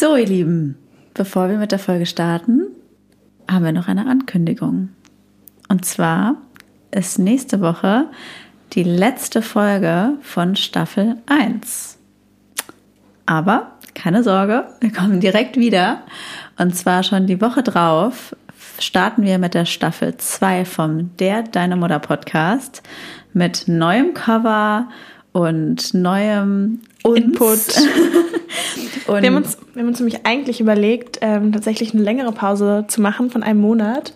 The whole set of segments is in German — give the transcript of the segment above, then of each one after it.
So, ihr Lieben, bevor wir mit der Folge starten, haben wir noch eine Ankündigung. Und zwar ist nächste Woche die letzte Folge von Staffel 1. Aber keine Sorge, wir kommen direkt wieder. Und zwar schon die Woche drauf starten wir mit der Staffel 2 vom Der Deine Mutter Podcast mit neuem Cover und neuem uns. Input. und wir, haben uns, wir haben uns nämlich eigentlich überlegt, ähm, tatsächlich eine längere Pause zu machen von einem Monat.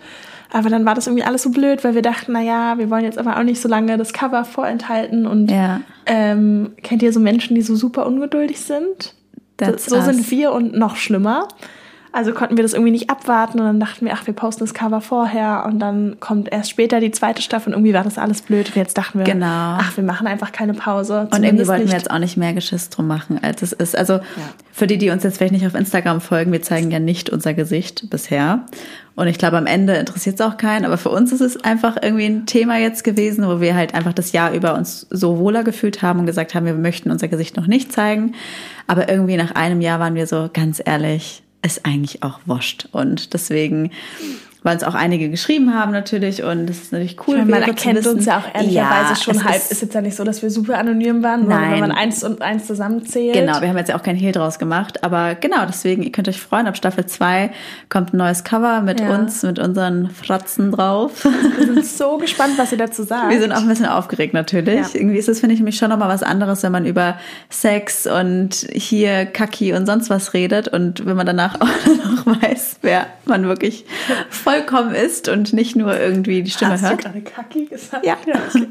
Aber dann war das irgendwie alles so blöd, weil wir dachten, na ja, wir wollen jetzt aber auch nicht so lange das Cover vorenthalten. Und ja. ähm, kennt ihr so Menschen, die so super ungeduldig sind? That's so us. sind wir und noch schlimmer. Also konnten wir das irgendwie nicht abwarten und dann dachten wir, ach, wir posten das Cover vorher und dann kommt erst später die zweite Staffel und irgendwie war das alles blöd. Und jetzt dachten wir, genau. ach, wir machen einfach keine Pause. Und irgendwie wollten nicht. wir jetzt auch nicht mehr Geschiss drum machen, als es ist. Also ja. für die, die uns jetzt vielleicht nicht auf Instagram folgen, wir zeigen ja nicht unser Gesicht bisher. Und ich glaube, am Ende interessiert es auch keinen, aber für uns ist es einfach irgendwie ein Thema jetzt gewesen, wo wir halt einfach das Jahr über uns so wohler gefühlt haben und gesagt haben, wir möchten unser Gesicht noch nicht zeigen. Aber irgendwie nach einem Jahr waren wir so, ganz ehrlich, ist eigentlich auch wurscht. Und deswegen weil es auch einige geschrieben haben natürlich und das ist natürlich cool. Meine, man erkennt uns ja auch ehrlicherweise ja, schon halb. Ist, ist, jetzt ja nicht so, dass wir super anonym waren, Nein. wenn man eins und eins zusammenzählt. Genau, wir haben jetzt ja auch kein Hehl draus gemacht, aber genau, deswegen, ihr könnt euch freuen, ab Staffel 2 kommt ein neues Cover mit ja. uns, mit unseren Fratzen drauf. Wir sind so gespannt, was ihr dazu sagt. Wir sind auch ein bisschen aufgeregt natürlich. Ja. Irgendwie ist das, finde ich, nämlich schon nochmal was anderes, wenn man über Sex und hier Kaki und sonst was redet und wenn man danach auch noch weiß, wer man wirklich voll vollkommen ist und nicht nur irgendwie die Stimme Hast hört. Hast du gerade Kacki gesagt? Ja. ja okay.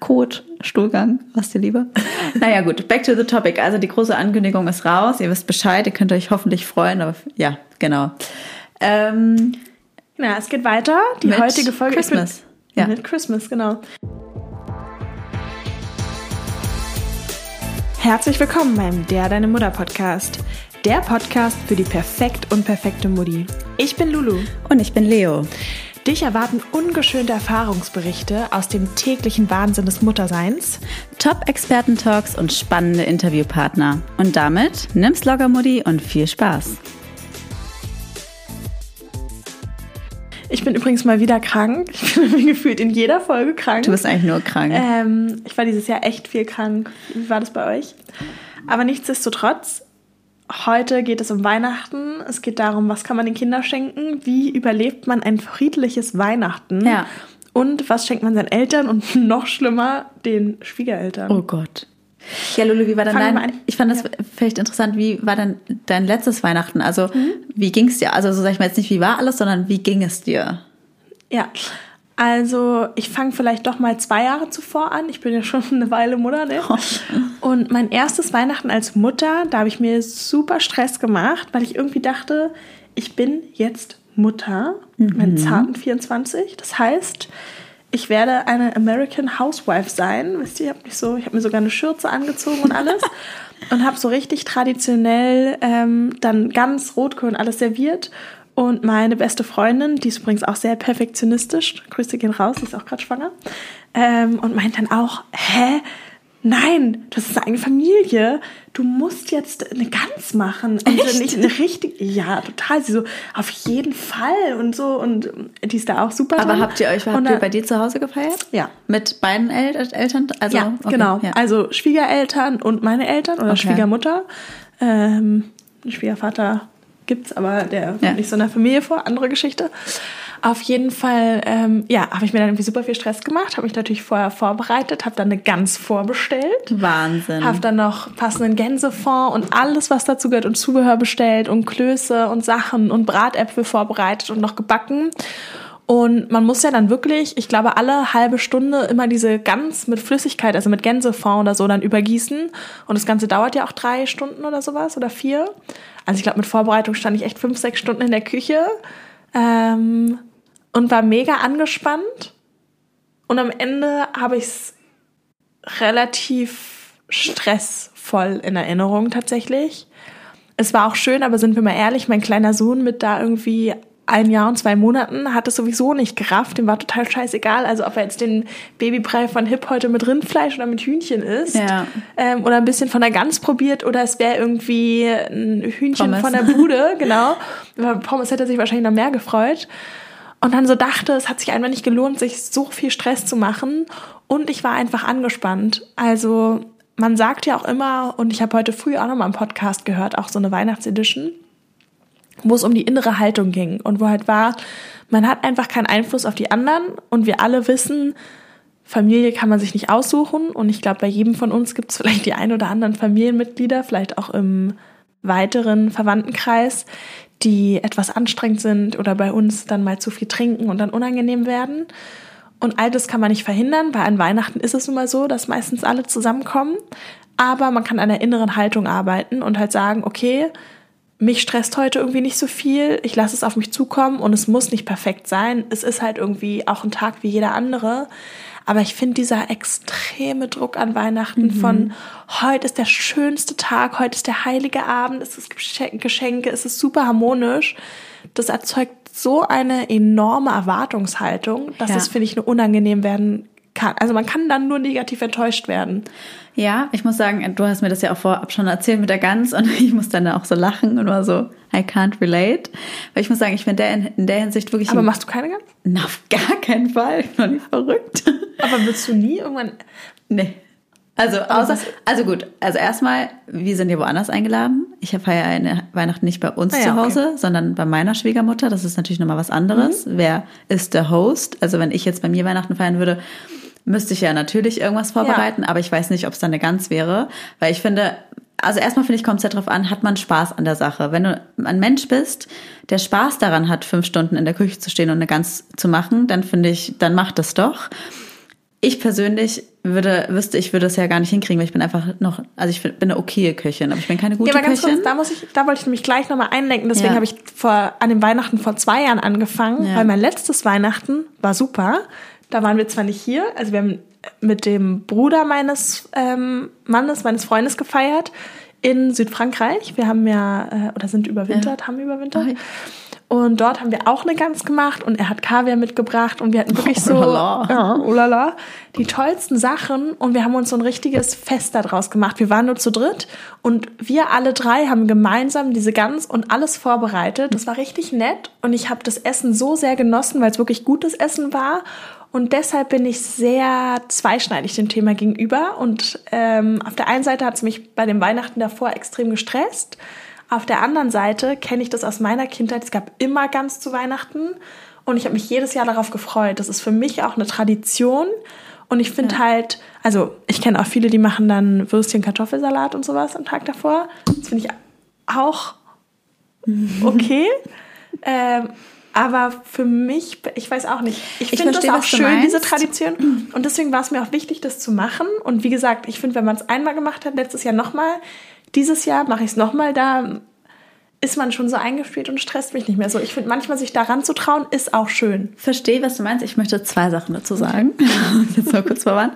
Kot, Stuhlgang, was dir lieber. naja, gut, back to the topic. Also die große Ankündigung ist raus. Ihr wisst Bescheid, ihr könnt euch hoffentlich freuen. Aber ja, genau. Ähm, ja, es geht weiter. Die heutige Folge Christmas. ist mit, ja. mit Christmas, genau. Herzlich willkommen beim Der Deine Mutter Podcast der Podcast für die perfekt und perfekte Mutti. Ich bin Lulu. Und ich bin Leo. Dich erwarten ungeschönte Erfahrungsberichte aus dem täglichen Wahnsinn des Mutterseins, Top-Experten-Talks und spannende Interviewpartner. Und damit nimm's locker, Mutti, und viel Spaß. Ich bin übrigens mal wieder krank. Ich bin gefühlt in jeder Folge krank. Du bist eigentlich nur krank. Ähm, ich war dieses Jahr echt viel krank. Wie war das bei euch? Aber nichtsdestotrotz, Heute geht es um Weihnachten. Es geht darum, was kann man den Kindern schenken? Wie überlebt man ein friedliches Weihnachten? Ja. Und was schenkt man seinen Eltern und noch schlimmer den Schwiegereltern? Oh Gott. Ja, Lulu, wie war dann dein, ich fand das ja. vielleicht interessant, wie war denn dein letztes Weihnachten? Also, mhm. wie ging es dir? Also, so sag ich mal jetzt nicht, wie war alles, sondern wie ging es dir? Ja, also ich fange vielleicht doch mal zwei Jahre zuvor an. Ich bin ja schon eine Weile Mutter, ne? Und mein erstes Weihnachten als Mutter, da habe ich mir super Stress gemacht, weil ich irgendwie dachte, ich bin jetzt Mutter mhm. mit zarten 24. Das heißt, ich werde eine American Housewife sein. Wisst ihr, ich habe so, ich habe mir sogar eine Schürze angezogen und alles und habe so richtig traditionell ähm, dann ganz Rotkohl und alles serviert und meine beste Freundin, die ist übrigens auch sehr perfektionistisch, Grüße gehen raus, die ist auch gerade schwanger, ähm, und meint dann auch, hä? Nein, das ist eine Familie. Du musst jetzt eine Gans machen und Echt? nicht eine richtige. Ja, total. Sie so auf jeden Fall und so und die ist da auch super. Aber dran. habt ihr euch habt ihr bei dir zu Hause gefeiert? Ja. Mit beiden El Eltern? Also ja, okay, genau. Ja. Also Schwiegereltern und meine Eltern oder okay. Schwiegermutter. Ähm, Schwiegervater gibt's, aber der ja. nicht so in der Familie vor, andere Geschichte. Auf jeden Fall, ähm, ja, habe ich mir dann irgendwie super viel Stress gemacht, habe mich natürlich vorher vorbereitet, habe dann eine Gans vorbestellt. Wahnsinn. Habe dann noch passenden Gänsefond und alles, was dazu gehört und Zubehör bestellt und Klöße und Sachen und Bratäpfel vorbereitet und noch gebacken. Und man muss ja dann wirklich, ich glaube, alle halbe Stunde immer diese Gans mit Flüssigkeit, also mit Gänsefond oder so, dann übergießen. Und das Ganze dauert ja auch drei Stunden oder sowas oder vier. Also ich glaube, mit Vorbereitung stand ich echt fünf, sechs Stunden in der Küche ähm, und war mega angespannt. Und am Ende habe ich es relativ stressvoll in Erinnerung tatsächlich. Es war auch schön, aber sind wir mal ehrlich, mein kleiner Sohn mit da irgendwie ein Jahr und zwei Monaten hat es sowieso nicht gerafft. Dem war total scheißegal. Also ob er jetzt den Babybrei von Hip heute mit Rindfleisch oder mit Hühnchen isst. Ja. Ähm, oder ein bisschen von der Gans probiert oder es wäre irgendwie ein Hühnchen Pommes. von der Bude, genau. Über Pommes hätte er sich wahrscheinlich noch mehr gefreut. Und dann so dachte, es hat sich einfach nicht gelohnt, sich so viel Stress zu machen. Und ich war einfach angespannt. Also man sagt ja auch immer, und ich habe heute früh auch noch mal einen Podcast gehört, auch so eine Weihnachtsedition, wo es um die innere Haltung ging und wo halt war, man hat einfach keinen Einfluss auf die anderen und wir alle wissen, Familie kann man sich nicht aussuchen und ich glaube, bei jedem von uns gibt es vielleicht die ein oder anderen Familienmitglieder, vielleicht auch im weiteren Verwandtenkreis, die etwas anstrengend sind oder bei uns dann mal zu viel trinken und dann unangenehm werden. Und all das kann man nicht verhindern, weil an Weihnachten ist es nun mal so, dass meistens alle zusammenkommen. Aber man kann an der inneren Haltung arbeiten und halt sagen, okay, mich stresst heute irgendwie nicht so viel, ich lasse es auf mich zukommen und es muss nicht perfekt sein. Es ist halt irgendwie auch ein Tag wie jeder andere. Aber ich finde dieser extreme Druck an Weihnachten von heute ist der schönste Tag, heute ist der heilige Abend, es ist Geschenk- Geschenke, es ist super harmonisch. Das erzeugt so eine enorme Erwartungshaltung, dass Ja. es, finde ich, nur unangenehm werden kann. Also man kann dann nur negativ enttäuscht werden. Ja, ich muss sagen, du hast mir das ja auch vorab schon erzählt mit der Gans und ich muss dann auch so lachen und war so, I can't relate. Weil ich muss sagen, ich bin der in, in der Hinsicht wirklich. Aber machst du keine Gans? Na, auf gar keinen Fall. Ich bin nicht verrückt. Aber willst du nie irgendwann Nee. Also, außer, also gut, also erstmal, wir sind ja woanders eingeladen. Ich feiere eine Weihnachten nicht bei uns Ah ja, zu okay. Hause, sondern bei meiner Schwiegermutter. Das ist natürlich nochmal was anderes. Mhm. Wer ist der Host? Also wenn ich jetzt bei mir Weihnachten feiern würde, müsste ich ja natürlich irgendwas vorbereiten, aber ich weiß nicht, ob es dann eine Gans wäre. Weil ich finde, also erstmal finde ich, kommt es ja drauf an, hat man Spaß an der Sache. Wenn du ein Mensch bist, der Spaß daran hat, fünf Stunden in der Küche zu stehen und eine Gans zu machen, dann finde ich, dann macht das doch. Ich persönlich würde, wüsste, ich würde es ja gar nicht hinkriegen, weil ich bin einfach noch, also ich bin eine okaye Köchin, aber ich bin keine gute Ja, aber ganz Köchin. kurz, da muss ich, da wollte ich nämlich gleich nochmal einlenken. Deswegen Ja. habe ich vor, an dem Weihnachten vor zwei Jahren angefangen, Ja. weil mein letztes Weihnachten war super. Da waren wir zwar nicht hier, also wir haben mit dem Bruder meines ähm, Mannes, meines Freundes gefeiert in Südfrankreich. Wir haben ja, äh, oder sind überwintert, haben überwintert. Oi. Und dort haben wir auch eine Gans gemacht und er hat Kaviar mitgebracht und wir hatten wirklich so, Oh lala. ja, oh die tollsten Sachen und wir haben uns so ein richtiges Fest daraus gemacht. Wir waren nur zu dritt und wir alle drei haben gemeinsam diese Gans und alles vorbereitet. Das war richtig nett und ich habe das Essen so sehr genossen, weil es wirklich gutes Essen war. Und deshalb bin ich sehr zweischneidig dem Thema gegenüber. Und ähm, auf der einen Seite hat es mich bei dem Weihnachten davor extrem gestresst. Auf der anderen Seite kenne ich das aus meiner Kindheit. Es gab immer Gans zu Weihnachten und ich habe mich jedes Jahr darauf gefreut. Das ist für mich auch eine Tradition. Und ich finde halt, also ich kenne auch viele, die machen dann Würstchen, Kartoffelsalat und sowas am Tag davor. Das finde ich auch okay. ähm, aber für mich, ich weiß auch nicht. Ich Ich finde das auch schön, diese. Tradition. Und deswegen war es mir auch wichtig, das zu machen. Und wie gesagt, ich finde, wenn man es einmal gemacht hat, letztes Jahr nochmal, dieses Jahr mache ich es nochmal, da ist man schon so eingespielt und stresst mich nicht mehr so. Ich finde, manchmal sich daran zu trauen, ist auch schön. verstehe, was du meinst. Ich möchte zwei Sachen dazu sagen. jetzt mal kurz vorwarnen.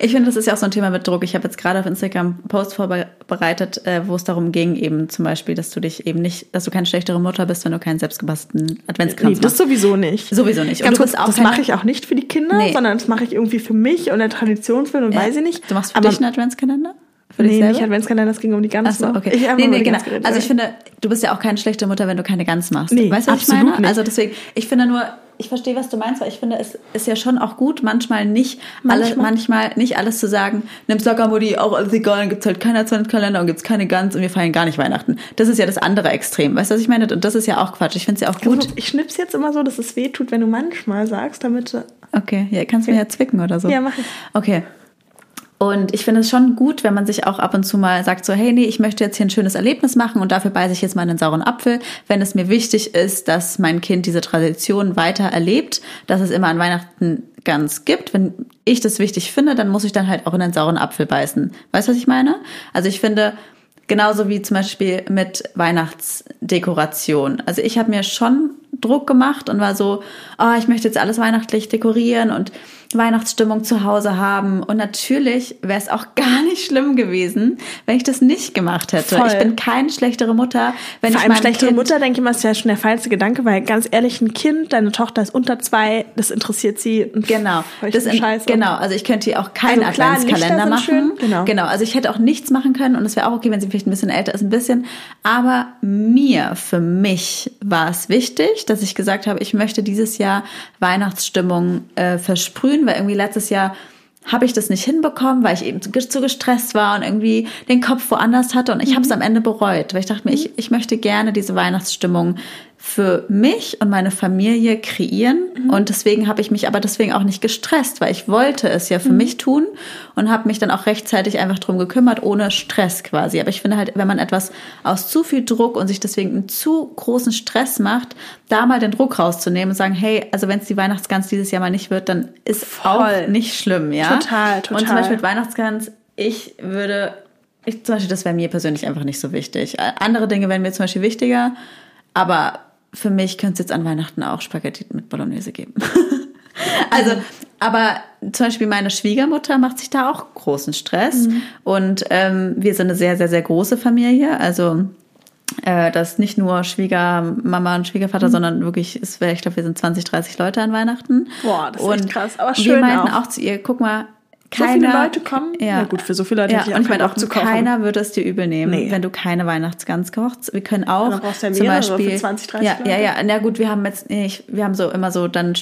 Ich finde, das ist ja auch so ein Thema mit Druck. Ich habe jetzt gerade auf Instagram einen Post vorbereitet, äh, wo es darum ging, eben zum Beispiel, dass du dich eben nicht, dass du keine schlechtere Mutter bist, wenn du keinen selbstgebastelten Adventskranz Nee, das machst. sowieso nicht. Sowieso nicht. Und Ganz du kurz, das mache ich auch nicht für die Kinder, Nee. sondern das mache ich irgendwie für mich und der Traditionswillen und weiß ich nicht. Du machst für Aber dich einen Adventskalender? Für nee, nicht Adventskalender, es ging um die Gans. Ach so, okay. Ich nee, nee, genau. Geredet. Also ich finde, du bist ja auch keine schlechte Mutter, wenn du keine Gans machst. Nee, weißt du, was ich meine? nicht. Also deswegen, ich finde nur, ich verstehe, was du meinst, weil ich finde, es ist ja schon auch gut, manchmal nicht alle, Manchmal. manchmal nicht alles zu sagen, nimm's locker, Mutti, auch alles egal, dann gibt's halt keinen Adventskalender und gibt's keine Gans und wir feiern gar nicht Weihnachten. Das ist ja das andere Extrem. Weißt du, was ich meine? Und das ist ja auch Quatsch. Ich finde es ja auch gut. Ich schnips jetzt immer so, dass es weh tut, wenn du manchmal sagst, damit. Okay, ja, kannst du mir ja zwicken oder so. Ja, mach ich. Okay. Und ich finde es schon gut, wenn man sich auch ab und zu mal sagt, so, hey, nee, ich möchte jetzt hier ein schönes Erlebnis machen und dafür beiße ich jetzt mal einen sauren Apfel. Wenn es mir wichtig ist, dass mein Kind diese Tradition weiter erlebt, dass es immer an Weihnachten ganz gibt. Wenn ich das wichtig finde, dann muss ich dann halt auch in einen sauren Apfel beißen. Weißt du, was ich meine? Also ich finde, genauso wie zum Beispiel mit Weihnachtsdekoration. Also ich habe mir schon Druck gemacht und war so, oh, ich möchte jetzt alles weihnachtlich dekorieren und Weihnachtsstimmung zu Hause haben. Und natürlich wäre es auch gar nicht schlimm gewesen, wenn ich das nicht gemacht hätte. Voll. Ich bin keine schlechtere Mutter, wenn Vor ich allem schlechtere kind Mutter, denke ich mal, ist ja schon der falsche Gedanke, weil ganz ehrlich, ein Kind, deine Tochter ist unter zwei, das interessiert sie. Genau, das in, Scheiße. genau. Also ich könnte hier auch keinen Also klar, Adventskalender machen. schön, genau. genau, also ich hätte auch nichts machen können und es wäre auch okay, wenn sie vielleicht ein bisschen älter ist, ein bisschen. Aber mir, für mich war es wichtig, dass ich gesagt habe, ich möchte dieses Jahr Weihnachtsstimmung äh, versprühen, weil irgendwie letztes Jahr habe ich das nicht hinbekommen, weil ich eben zu, zu gestresst war und irgendwie den Kopf woanders hatte und ich habe es am Ende bereut, weil ich dachte mir, ich, ich möchte gerne diese Weihnachtsstimmung für mich und meine Familie kreieren und deswegen habe ich mich aber deswegen auch nicht gestresst, weil ich wollte es ja für mich tun und habe mich dann auch rechtzeitig einfach drum gekümmert, ohne Stress quasi. Aber ich finde halt, wenn man etwas aus zu viel Druck und sich deswegen einen zu großen Stress macht, da mal den Druck rauszunehmen und sagen, hey, also wenn es die Weihnachtsgans dieses Jahr mal nicht wird, dann ist auch Voll. nicht schlimm, ja? Total, total. Und zum Beispiel mit Weihnachtsgans, ich würde, ich, zum Beispiel, das wäre mir persönlich einfach nicht so wichtig. Äh, Andere Dinge wären mir zum Beispiel wichtiger, aber für mich könnte es jetzt an Weihnachten auch Spaghetti mit Bolognese geben. also, aber zum Beispiel meine Schwiegermutter macht sich da auch großen Stress. Und ähm, wir sind eine sehr, sehr, sehr große Familie. Also äh, das ist nicht nur Schwiegermama und Schwiegervater, sondern wirklich, ist, ich glaube, wir sind 20, 30 Leute an Weihnachten. Boah, das ist echt krass, aber wir schön meinten auch. auch zu ihr, guck mal, So keiner, viele Leute kommen? Ja. Na gut, für so viele Leute ja, ich und auch ich meine auch, zu kochen. keiner würde es dir übel nehmen, Nee. wenn du keine Weihnachtsgans kochst. Wir können auch Dann brauchst du ja zum mehrere für Beispiel 20, 30 ja, ja, Leute. ja. Na gut, wir haben jetzt, nee, ich, wir haben so immer so dann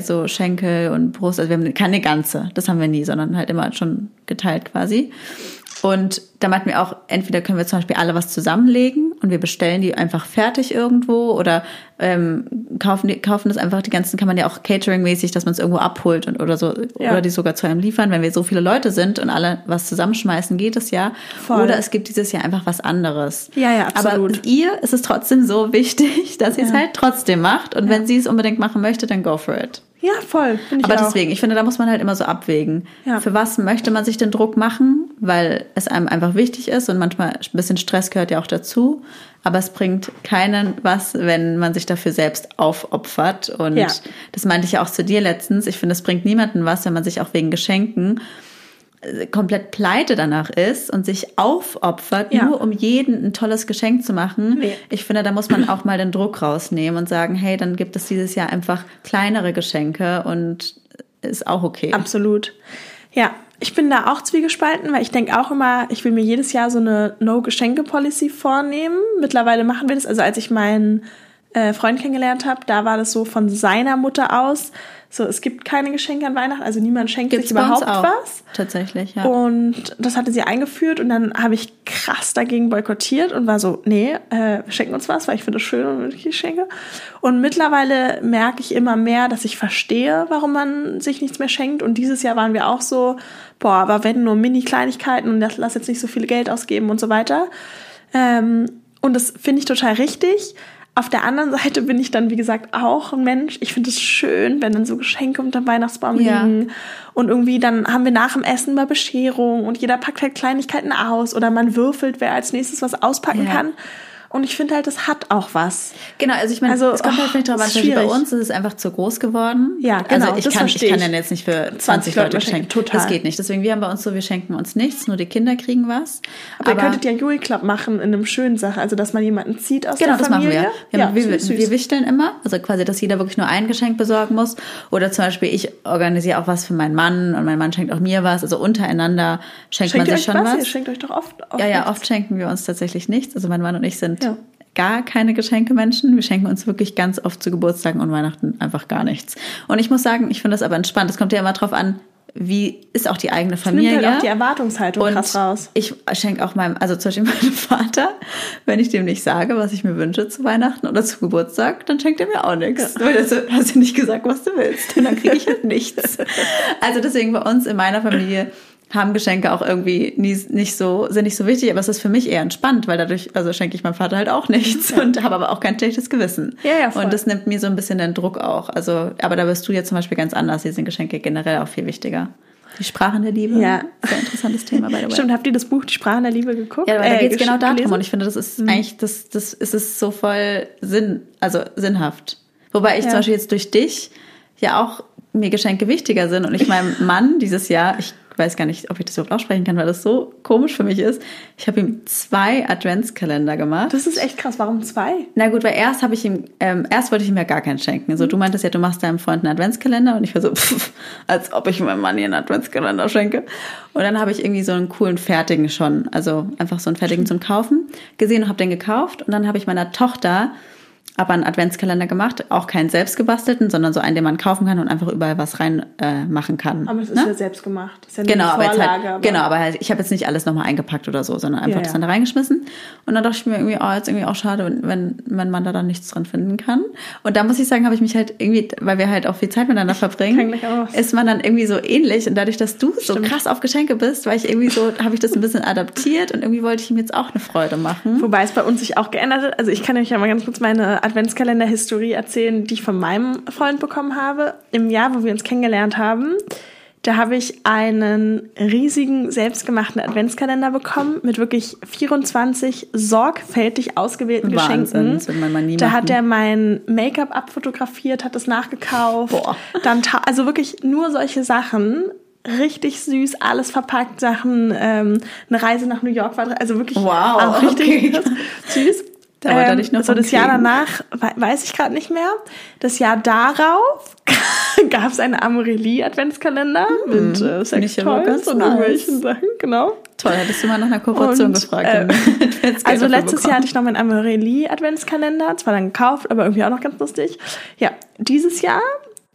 so Schenkel und Brust, also wir haben keine ganze, das haben wir nie, sondern halt immer schon geteilt quasi. Und da meinten wir auch, entweder können wir zum Beispiel alle was zusammenlegen und wir bestellen die einfach fertig irgendwo oder ähm, kaufen, die, kaufen das einfach, die ganzen kann man ja auch Catering-mäßig, dass man es irgendwo abholt und, oder so, Ja. oder die sogar zu einem liefern. Wenn wir so viele Leute sind und alle was zusammenschmeißen, geht es ja. Voll. Oder es gibt dieses Jahr einfach was anderes. Ja, ja, absolut. Aber ihr ist es trotzdem so wichtig, dass ihr es Ja. halt trotzdem macht. Und wenn sie es unbedingt machen möchte, dann go for it. Ja, voll. Ich Aber auch. deswegen, ich finde, da muss man halt immer so abwägen. Ja. Für was möchte man sich den Druck machen? Weil es einem einfach wichtig ist und manchmal ein bisschen Stress gehört ja auch dazu. Aber es bringt keinen was, wenn man sich dafür selbst aufopfert. Und Ja. das meinte ich ja auch zu dir letztens. Ich finde, es bringt niemanden was, wenn man sich auch wegen Geschenken komplett pleite danach ist und sich aufopfert, Ja. nur um jeden ein tolles Geschenk zu machen. Nee. Ich finde, da muss man auch mal den Druck rausnehmen und sagen, hey, dann gibt es dieses Jahr einfach kleinere Geschenke und ist auch okay. Absolut. Ja, ich bin da auch zwiegespalten, weil ich denke auch immer, ich will mir jedes Jahr so eine No-Geschenke-Policy vornehmen. Mittlerweile machen wir das. Also als ich meinen äh, Freund kennengelernt habe, da war das so von seiner Mutter aus. So, es gibt keine Geschenke an Weihnachten, also niemand schenkt Gibt's sich überhaupt auch. was. Tatsächlich, ja. Und das hatte sie eingeführt und dann habe ich krass dagegen boykottiert und war so, nee, äh, wir schenken uns was, weil ich finde es schön und ich schenke. Und mittlerweile merke ich immer mehr, dass ich verstehe, warum man sich nichts mehr schenkt. Und dieses Jahr waren wir auch so, boah, aber wenn nur Mini-Kleinigkeiten und das, lass jetzt nicht so viel Geld ausgeben und so weiter. Ähm, und das finde ich total richtig. Auf der anderen Seite bin ich dann, wie gesagt, auch ein Mensch. Ich finde es schön, wenn dann so Geschenke unter dem Weihnachtsbaum Ja. liegen. Und irgendwie dann haben wir nach dem Essen mal Bescherung und jeder packt halt Kleinigkeiten aus oder man würfelt, wer als nächstes was auspacken Ja. kann. Und ich finde halt, das hat auch was. Genau, also ich meine, Also, es kommt halt nicht drauf an, bei uns ist es einfach zu groß geworden. Ja, genau, Also ich das kann, ich verstehe kann ich. dann jetzt nicht für 20, 20 Leute schenken. total. Das geht nicht. Deswegen, wir haben bei uns so, wir schenken uns nichts, nur die Kinder kriegen was. Aber, ihr könntet ja Juli Club machen in einem schönen Sache, also dass man jemanden zieht aus Genau, der das machen Familie. wir. Wir, ja, wir, wir wichteln immer, also quasi, dass jeder wirklich nur ein Geschenk besorgen muss. Oder zum Beispiel, ich organisiere auch was für meinen Mann und mein Mann schenkt auch mir was. Also untereinander schenkt Schenkt man sich schon was? was. Ihr schenkt euch doch oft, oft Ja, ja, nichts. oft schenken wir uns tatsächlich nichts. Also mein Mann und ich sind Ja. gar keine Geschenkemenschen. Wir schenken uns wirklich ganz oft zu Geburtstagen und Weihnachten einfach gar nichts. Und ich muss sagen, ich finde das aber entspannt. Es kommt ja immer drauf an, wie ist auch die eigene Nimmt Familie. halt auch die Erwartungshaltung und krass raus. ich schenke auch meinem, also zum Beispiel meinem Vater, wenn ich dem nicht sage, was ich mir wünsche zu Weihnachten oder zu Geburtstag, dann schenkt er mir auch nichts. Weil er so, hast du nicht gesagt, was du willst. Und dann kriege ich halt nichts. Also deswegen bei uns in meiner Familie haben Geschenke auch irgendwie nie, nicht so, sind nicht so wichtig, aber es ist für mich eher entspannt, weil dadurch, also schenke ich meinem Vater halt auch nichts und habe aber auch kein schlechtes Gewissen. Ja, ja, voll. Und das nimmt mir so ein bisschen den Druck auch. Also, aber da bist du ja zum Beispiel ganz anders. Hier sind Geschenke generell auch viel wichtiger. Die Sprachen der Liebe. Ja. Sehr interessantes Thema, by the way. Stimmt, habt ihr das Buch Die Sprachen der Liebe geguckt? Ja, aber da Äh, geht es genau darum gelesen? und ich finde, das ist eigentlich, das, das ist es so voll Sinn, also sinnhaft. Wobei ich Ja. zum Beispiel jetzt durch dich ja auch mir Geschenke wichtiger sind und ich meinem Mann dieses Jahr, ich weiß gar nicht, ob ich das überhaupt aussprechen kann, weil das so komisch für mich ist. Ich habe ihm zwei Adventskalender gemacht. Das ist echt krass. Warum zwei? Na gut, weil erst habe ich ihm, ähm, erst wollte ich ihm ja gar keinen schenken. So, du meintest ja, du machst deinem Freund einen Adventskalender und ich war so, pff, als ob ich meinem Mann hier einen Adventskalender schenke. Und dann habe ich irgendwie so einen coolen fertigen schon, also einfach so einen fertigen zum Kaufen gesehen und habe den gekauft und dann habe ich meiner Tochter aber einen Adventskalender gemacht, auch keinen selbst gebastelten, sondern so einen, den man kaufen kann und einfach überall was rein äh, machen kann. Aber das ist ne? ja selbst gemacht. Ist ja Genau, aber Vorlage. halt, aber- genau, aber halt, ich habe jetzt nicht alles nochmal eingepackt oder so, sondern einfach Ja, das ja. dann da reingeschmissen. Und dann dachte ich mir irgendwie, oh, jetzt irgendwie auch schade, wenn, wenn Mann da dann nichts dran finden kann. Und da muss ich sagen, habe ich mich halt irgendwie, weil wir halt auch viel Zeit miteinander verbringen, ist man dann irgendwie so ähnlich. Und dadurch, dass du so krass auf Geschenke bist, weil ich irgendwie so, habe ich das ein bisschen adaptiert und irgendwie wollte ich ihm jetzt auch eine Freude machen. Wobei es bei uns sich auch geändert hat. Also ich kann euch ja mal ganz kurz meine Adventskalender-Historie erzählen, die ich von meinem Freund bekommen habe. Im Jahr, wo wir uns kennengelernt haben, da habe ich einen riesigen selbstgemachten Adventskalender bekommen mit wirklich 24 sorgfältig ausgewählten Wahnsinn, Geschenken. da hat er mein Make-up abfotografiert, hat es nachgekauft. Boah. Dann also wirklich nur solche Sachen. Richtig süß, alles verpackt, Sachen, ähm, eine Reise nach New York war also wirklich Wow, auch richtig okay. süß. Da wollte er dich noch so das Jahr danach wei- weiß ich gerade nicht mehr. Das Jahr darauf gab es einen Amorelie Adventskalender mit äh, Sex Toys und irgendwelchen Sachen, genau. Toll, hättest du mal nach einer Kooperation Und, gefragt. äh, Also letztes bekommen. Jahr hatte ich noch meinen Amorelie Adventskalender, zwar dann gekauft, aber irgendwie auch noch ganz lustig. Ja, dieses Jahr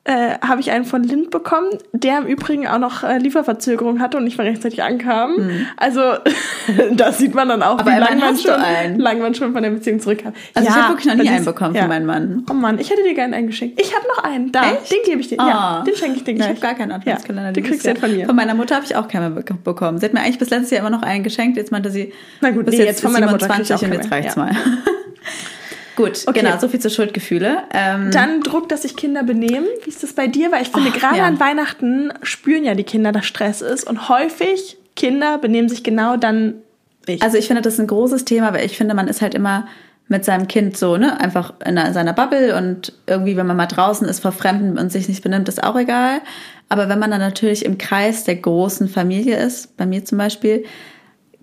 äh, habe ich einen von Lind bekommen, der im Übrigen auch noch äh, Lieferverzögerung hatte und nicht mehr rechtzeitig ankam. Also das sieht man dann auch, Hm. Aber wie lange man, schon, lang man schon von der Beziehung zurückkam. Also ich habe wirklich noch nie einen bekommen ja. von meinem Mann. Oh Mann, ich hätte dir gerne einen geschenkt. Ich habe noch einen. Da, Echt? den gebe ich dir. Ah. Ja, den schenke ich dir Ich gleich. habe gar keinen Adventskalender. Ja, den kriegst du den von mir. Von meiner Mutter habe ich auch keinen be- bekommen. Sie hat mir eigentlich bis letztes Jahr immer noch einen geschenkt. Jetzt meinte sie, Na gut, bis nee, jetzt, jetzt von meiner Mutter krieg ich 27 auch und jetzt reicht's mehr. mal. Gut, Okay. genau, so viel zu Schuldgefühle. Ähm, Dann Druck, dass sich Kinder benehmen. Wie ist das bei dir? Weil ich finde, Ach, gerade ja. an Weihnachten spüren ja die Kinder, dass Stress ist. Und häufig Kinder benehmen sich genau dann nicht. Also ich finde, das ist ein großes Thema, weil ich finde, man ist halt immer mit seinem Kind so, ne, einfach in einer- seiner Bubble und irgendwie, wenn man mal draußen ist, verfremden und sich nicht benimmt, ist auch egal. Aber wenn man dann natürlich im Kreis der großen Familie ist, bei mir zum Beispiel,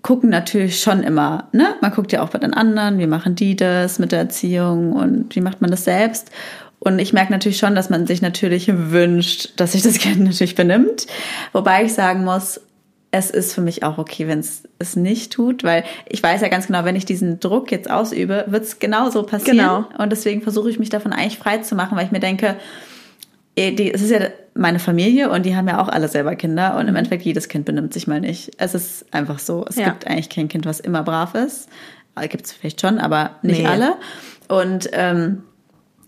gucken natürlich schon immer, ne? Man guckt ja auch bei den anderen, wie machen die das mit der Erziehung und wie macht man das selbst? Und ich merke natürlich schon, dass man sich natürlich wünscht, dass sich das Kind natürlich benimmt. Wobei ich sagen muss, es ist für mich auch okay, wenn es es nicht tut, weil ich weiß ja ganz genau, wenn ich diesen Druck jetzt ausübe, wird es genauso passieren. Genau. Und deswegen versuche ich mich davon eigentlich frei zu machen, weil ich mir denke, es ist ja meine Familie und die haben ja auch alle selber Kinder und im Endeffekt jedes Kind benimmt sich mal nicht. Es ist einfach so. Es Ja. gibt eigentlich kein Kind, was immer brav ist. Gibt es vielleicht schon, aber nicht Nee. alle. Und ähm,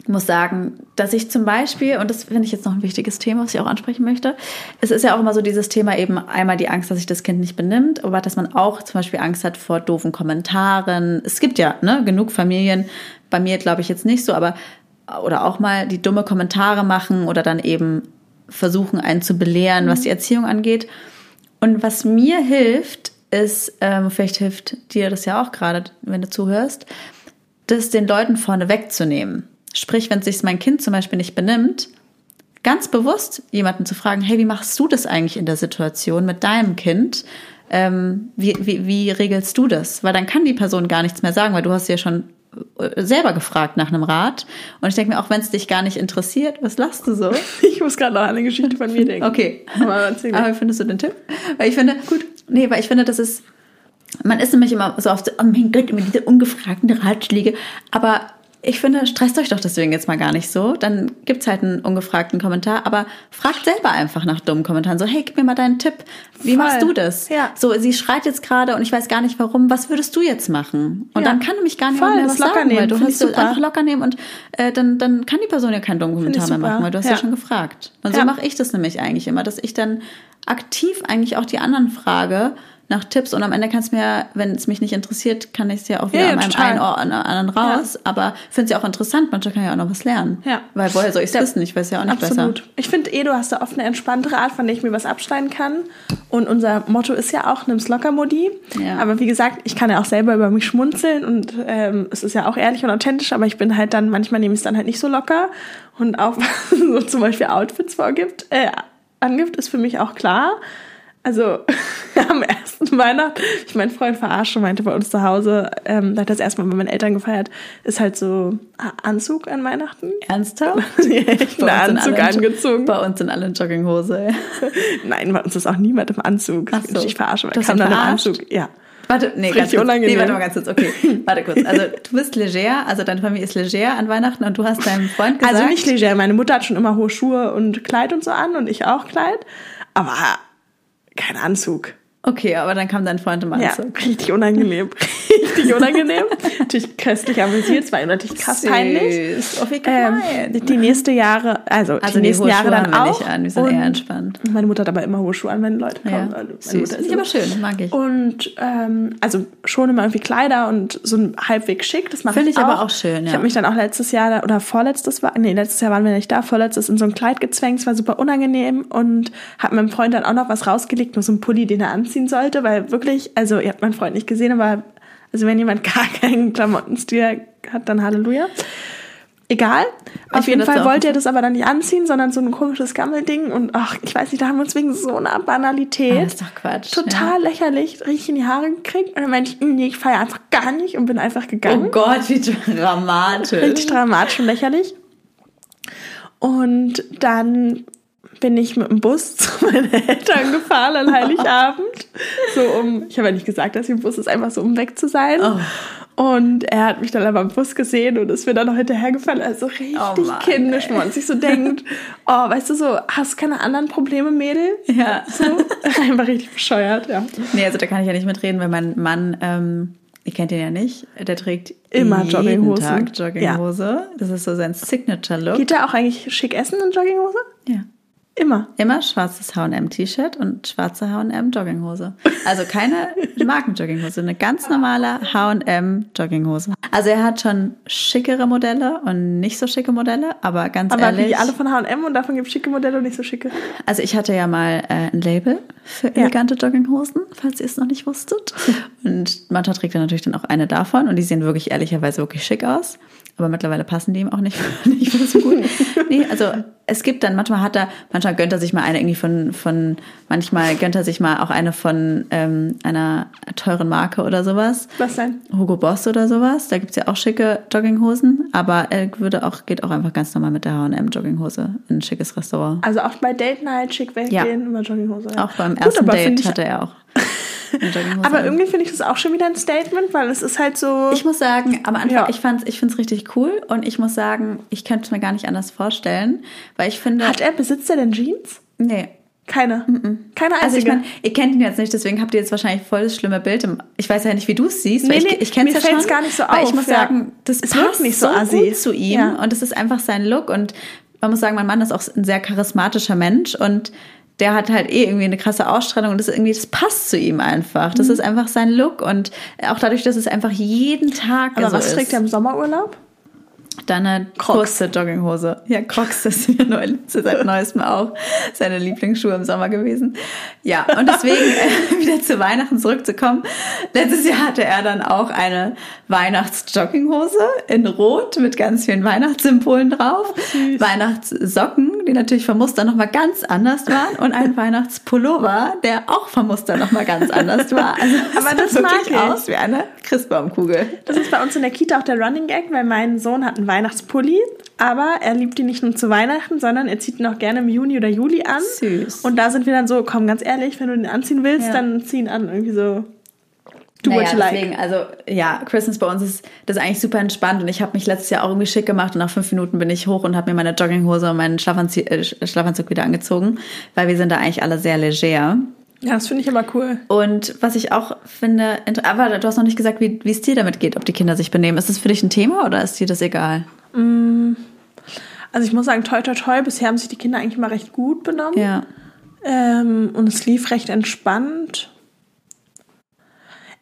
ich muss sagen, dass ich zum Beispiel, und das finde ich jetzt noch ein wichtiges Thema, was ich auch ansprechen möchte, es ist ja auch immer so dieses Thema eben einmal die Angst, dass sich das Kind nicht benimmt, aber dass man auch zum Beispiel Angst hat vor doofen Kommentaren. Es gibt ja ne, genug Familien, bei mir glaube ich jetzt nicht so, aber oder auch mal die dumme Kommentare machen oder dann eben versuchen, einen zu belehren, was die Erziehung angeht. Und was mir hilft, ist, ähm, vielleicht hilft dir das ja auch gerade, wenn du zuhörst, das den Leuten vorne wegzunehmen. Sprich, wenn sich mein Kind zum Beispiel nicht benimmt, ganz bewusst jemanden zu fragen, hey, wie machst du das eigentlich in der Situation mit deinem Kind? Ähm, wie, wie, wie regelst du das? Weil dann kann die Person gar nichts mehr sagen, weil du hast ja schon selber gefragt nach einem Rat. Und ich denke mir, auch wenn es dich gar nicht interessiert, was lachst du so? ich muss gerade noch an eine Geschichte von mir denken. Okay. Aber. Aber findest du den Tipp? Weil ich finde, gut, nee, weil ich finde, das ist, man ist nämlich immer so oft so, oh mein Gott, immer diese ungefragten Ratschläge. Aber ich finde, stresst euch doch deswegen jetzt mal gar nicht so. Dann gibt's halt einen ungefragten Kommentar, aber fragt selber einfach nach dummen Kommentaren. So, hey, gib mir mal deinen Tipp. Wie Voll. machst du das? Ja. So, sie schreit jetzt gerade und ich weiß gar nicht warum. Was würdest du jetzt machen? Und Ja. dann kann nämlich gar Voll, niemand mehr was locker sagen, weil nehmen, du hast ich so super. einfach locker nehmen und äh, dann, dann kann die Person ja keinen dummen Kommentar mehr machen, weil du hast ja, Ja. schon gefragt. Und so mache ich das nämlich eigentlich immer, dass ich dann aktiv eigentlich auch die anderen frage, nach Tipps und am Ende kannst du mir, wenn es mich nicht interessiert, kann ich es ja auch wieder Ja, ja, an einem einen Ohr an anderen raus. Aber finde es ja auch interessant, manchmal kann ich ja auch noch was lernen. Ja. Weil woher soll ich es wissen? Ich weiß ja auch nicht Absolut. besser. Ich finde eh, du hast da oft eine entspanntere Art, von der ich mir was abschneiden kann. Und unser Motto ist ja auch, nimm's locker, Modi. Ja. Aber wie gesagt, ich kann ja auch selber über mich schmunzeln und ähm, es ist ja auch ehrlich und authentisch, aber ich bin halt dann, manchmal nehme ich es dann halt nicht so locker. Und auch so zum Beispiel Outfits vorgibt, äh, angibt, ist für mich auch klar. Also am ersten Weihnachten, ich meinen Freund verarscht und meinte bei uns zu Hause, ähm, da hat das erstmal bei meinen Eltern gefeiert, ist halt so Anzug an Weihnachten. Ernsthaft? Bei uns sind Anzug alle angezogen. Bei uns in Jogginghose. Nein, bei uns ist auch niemand im Anzug. Ach Ich so. verarschen, Du weil kam dann im? Anzug. Ja. Warte, nee, ganz kurz. Nee, unangenehm. warte mal ganz kurz. Okay, warte kurz. Also du bist leger, also deine Familie ist leger an Weihnachten und du hast deinem Freund gesagt... Also nicht leger. Meine Mutter hat schon immer hohe Schuhe und Kleid und so an und ich auch Kleid. Aber kein Anzug. Okay, aber dann kam dein Freund im Ja, Anzug. richtig unangenehm. richtig unangenehm. natürlich köstlich amüsiert. Es war natürlich krass peinlich. Süß. Oh, wie Ähm, gemein. die, die nächste Jahre, also, Also die nächsten Jahre dann haben wir auch. nicht an, wir sind eher entspannt. Meine Mutter hat aber immer hohe Schuhe an, wenn Leute ja. kommen. Also meine Süß. Finde ich aber schön, mag ich. Und ähm, also schon immer irgendwie Kleider und so ein halbwegs schick. Das mache Finde ich ich auch. aber auch schön, Ich ja. habe mich dann auch letztes Jahr oder vorletztes war, nee, letztes Jahr waren wir nicht da, vorletztes in so ein Kleid gezwängt. Es war super unangenehm und habe meinem Freund dann auch noch was rausgelegt, nur so ein Pulli, den er anziehen sollte, weil wirklich, also ihr habt meinen Freund nicht gesehen, aber also wenn jemand gar keinen Klamottenstil hat, dann Halleluja. Egal. Auf jeden Fall wollte er das aber dann nicht anziehen, sondern so ein komisches Gammelding. Und ach, ich weiß nicht, da haben wir uns wegen so einer Banalität Ah, ist doch Quatsch. total lächerlich richtig in die Haare gekriegt. Und dann meinte ich, nee, ich feiere einfach gar nicht und bin einfach Ja. gegangen. Oh Gott, wie dramatisch. Richtig dramatisch und lächerlich. Und dann bin ich mit dem Bus zu meinen Eltern gefahren an Heiligabend. So um, ich habe ja nicht gesagt, dass ich im Bus ist, einfach so um weg zu sein. Oh. Und er hat mich dann aber im Bus gesehen und ist mir dann noch hinterhergefallen. Also richtig Oh Mann, kindisch, wo man sich so denkt, oh, weißt du so, hast keine anderen Probleme, Mädel? Ja. So, einfach richtig bescheuert, ja. Nee, also da kann ich ja nicht mitreden, weil mein Mann, ähm, ihr kennt ihn ja nicht, der trägt Immer jeden Jogginghosen. Tag Jogginghose. Das ist so sein Signature-Look. Geht er auch eigentlich schick essen in Jogginghose? Ja. Immer. Immer schwarzes H&M-T-Shirt und schwarze H&M-Jogginghose. Also keine Markenjogginghose, eine ganz normale H&M-Jogginghose. Also er hat schon schickere Modelle und nicht so schicke Modelle, aber ganz Aber ehrlich, wie alle von H&M und davon gibt es schicke Modelle und nicht so schicke. also ich hatte ja mal äh, ein Label für elegante Jogginghosen, falls ihr es noch nicht wusstet. Und manchmal trägt er natürlich dann auch eine davon und die sehen wirklich ehrlicherweise wirklich schick aus. Aber mittlerweile passen die ihm auch nicht, nicht so gut. Nee, also es gibt dann, manchmal hat er, manchmal gönnt er sich mal eine irgendwie von, von manchmal gönnt er sich mal auch eine von ähm, einer teuren Marke oder sowas. Was denn? Hugo Boss oder sowas. Da gibt's ja auch schicke Jogginghosen, aber er würde auch, geht auch einfach ganz normal mit der H&M Jogginghose in ein schickes Restaurant. Also auch bei Date Night schick weggehen, Ja. immer Jogginghose. Ja. Auch beim Gut, ersten aber Date hatte er auch. Aber irgendwie finde ich das auch schon wieder ein Statement, weil es ist halt so. ich muss sagen, am Anfang, Ja. ich fand's, ich find's richtig cool und ich muss sagen, ich könnte es mir gar nicht anders vorstellen, weil ich finde, hat er, besitzt er denn Jeans? nee. Keine. Keine einzige. Also ich meine, ihr kennt ihn jetzt nicht, deswegen habt ihr jetzt wahrscheinlich voll das schlimme Bild. Im, ich weiß ja nicht, wie du es siehst, weil Nee, ich, ich kenne es ja schon. gar nicht so weil ich auf, muss ja. sagen, das Es passt nicht so so assi. gut zu ihm Ja. und es ist einfach sein Look und man muss sagen, mein Mann ist auch ein sehr charismatischer Mensch und der hat halt eh irgendwie eine krasse Ausstrahlung und das ist irgendwie, das passt zu ihm einfach. Mhm. Das ist einfach sein Look und auch dadurch, dass es einfach jeden Tag aber so was ist. trägt er im Sommerurlaub? Dann eine Crocs. kurze Jogginghose. Ja, Crocs ist ja neu, seit neuestem auch seine Lieblingsschuhe im Sommer gewesen. Ja, und deswegen äh, wieder zu Weihnachten zurückzukommen. Letztes Jahr hatte er dann auch eine Weihnachtsjogginghose in Rot mit ganz vielen Weihnachtssymbolen drauf. Weihnachtssocken, die natürlich vom Muster nochmal ganz anders waren. Und ein Weihnachtspullover, der auch vom Muster nochmal ganz anders war. Also Aber das wirklich mag ich. aus wie eine Christbaumkugel. Das ist bei uns in der Kita auch der Running Gag, weil mein Sohn hat einen Weihnachtspulli, aber er liebt ihn nicht nur zu Weihnachten, sondern er zieht ihn auch gerne im Juni oder Juli an. Süß. Und da sind wir dann so, komm, ganz ehrlich, wenn du den anziehen willst, Ja. dann zieh ihn an. Irgendwie so, do naja, like. deswegen, also ja, Christmas bei uns ist das ist eigentlich super entspannt und ich habe mich letztes Jahr auch irgendwie schick gemacht und nach fünf Minuten bin ich hoch und habe mir meine Jogginghose und meinen Schlafanzug, äh, Schlafanzug wieder angezogen, weil wir sind da eigentlich alle sehr leger. Ja, das finde ich aber cool. Und was ich auch finde, aber du hast noch nicht gesagt, wie wie es dir damit geht, ob die Kinder sich benehmen. Ist das für dich ein Thema oder ist dir das egal? Also ich muss sagen, toi toi toi, bisher haben sich die Kinder eigentlich mal recht gut benommen. Ja. Ähm, und es lief recht entspannt.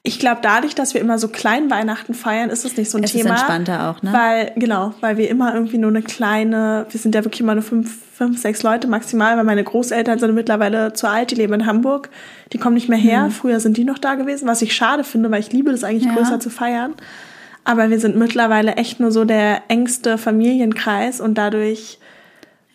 Ich glaube, dadurch, dass wir immer so klein Weihnachten feiern, ist es nicht so ein es Thema. ist entspannter auch, ne? Weil, genau, weil wir immer irgendwie nur eine kleine, wir sind ja wirklich immer nur fünf, fünf, sechs Leute maximal, weil meine Großeltern sind mittlerweile zu alt, die leben in Hamburg, die kommen nicht mehr her. Mhm. Früher sind die noch da gewesen, was ich schade finde, weil ich liebe das eigentlich Ja. größer zu feiern. Aber wir sind mittlerweile echt nur so der engste Familienkreis und dadurch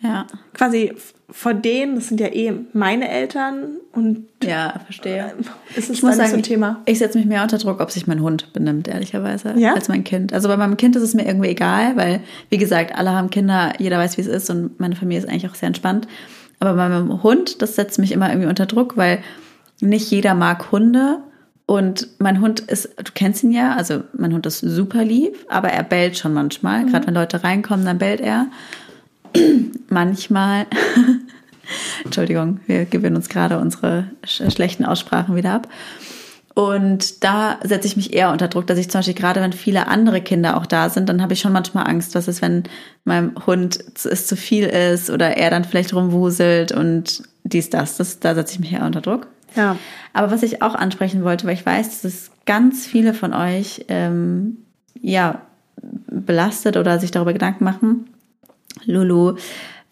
ja. quasi vor denen, das sind ja eh meine Eltern und Ja, verstehe. ist es Ich muss nicht so sagen, ein Thema. ich setze mich mehr unter Druck, ob sich mein Hund benimmt, ehrlicherweise, Ja? als mein Kind. Also bei meinem Kind ist es mir irgendwie egal, weil, wie gesagt, alle haben Kinder, jeder weiß, wie es ist und meine Familie ist eigentlich auch sehr entspannt. Aber bei meinem Hund, das setzt mich immer irgendwie unter Druck, weil nicht jeder mag Hunde. Und mein Hund ist, du kennst ihn ja, also mein Hund ist super lieb, aber er bellt schon manchmal. Gerade wenn Leute reinkommen, dann bellt er. manchmal. Entschuldigung, wir gewöhnen uns gerade unsere sch schlechten Aussprachen wieder ab. Und da setze ich mich eher unter Druck, dass ich zum Beispiel gerade, wenn viele andere Kinder auch da sind, dann habe ich schon manchmal Angst, was ist, wenn meinem Hund zu- es zu viel ist oder er dann vielleicht rumwuselt und dies, das. das da setze ich mich eher unter Druck. Ja. Aber was ich auch ansprechen wollte, weil ich weiß, dass es ganz viele von euch ähm, ja belastet oder sich darüber Gedanken machen. Lulu,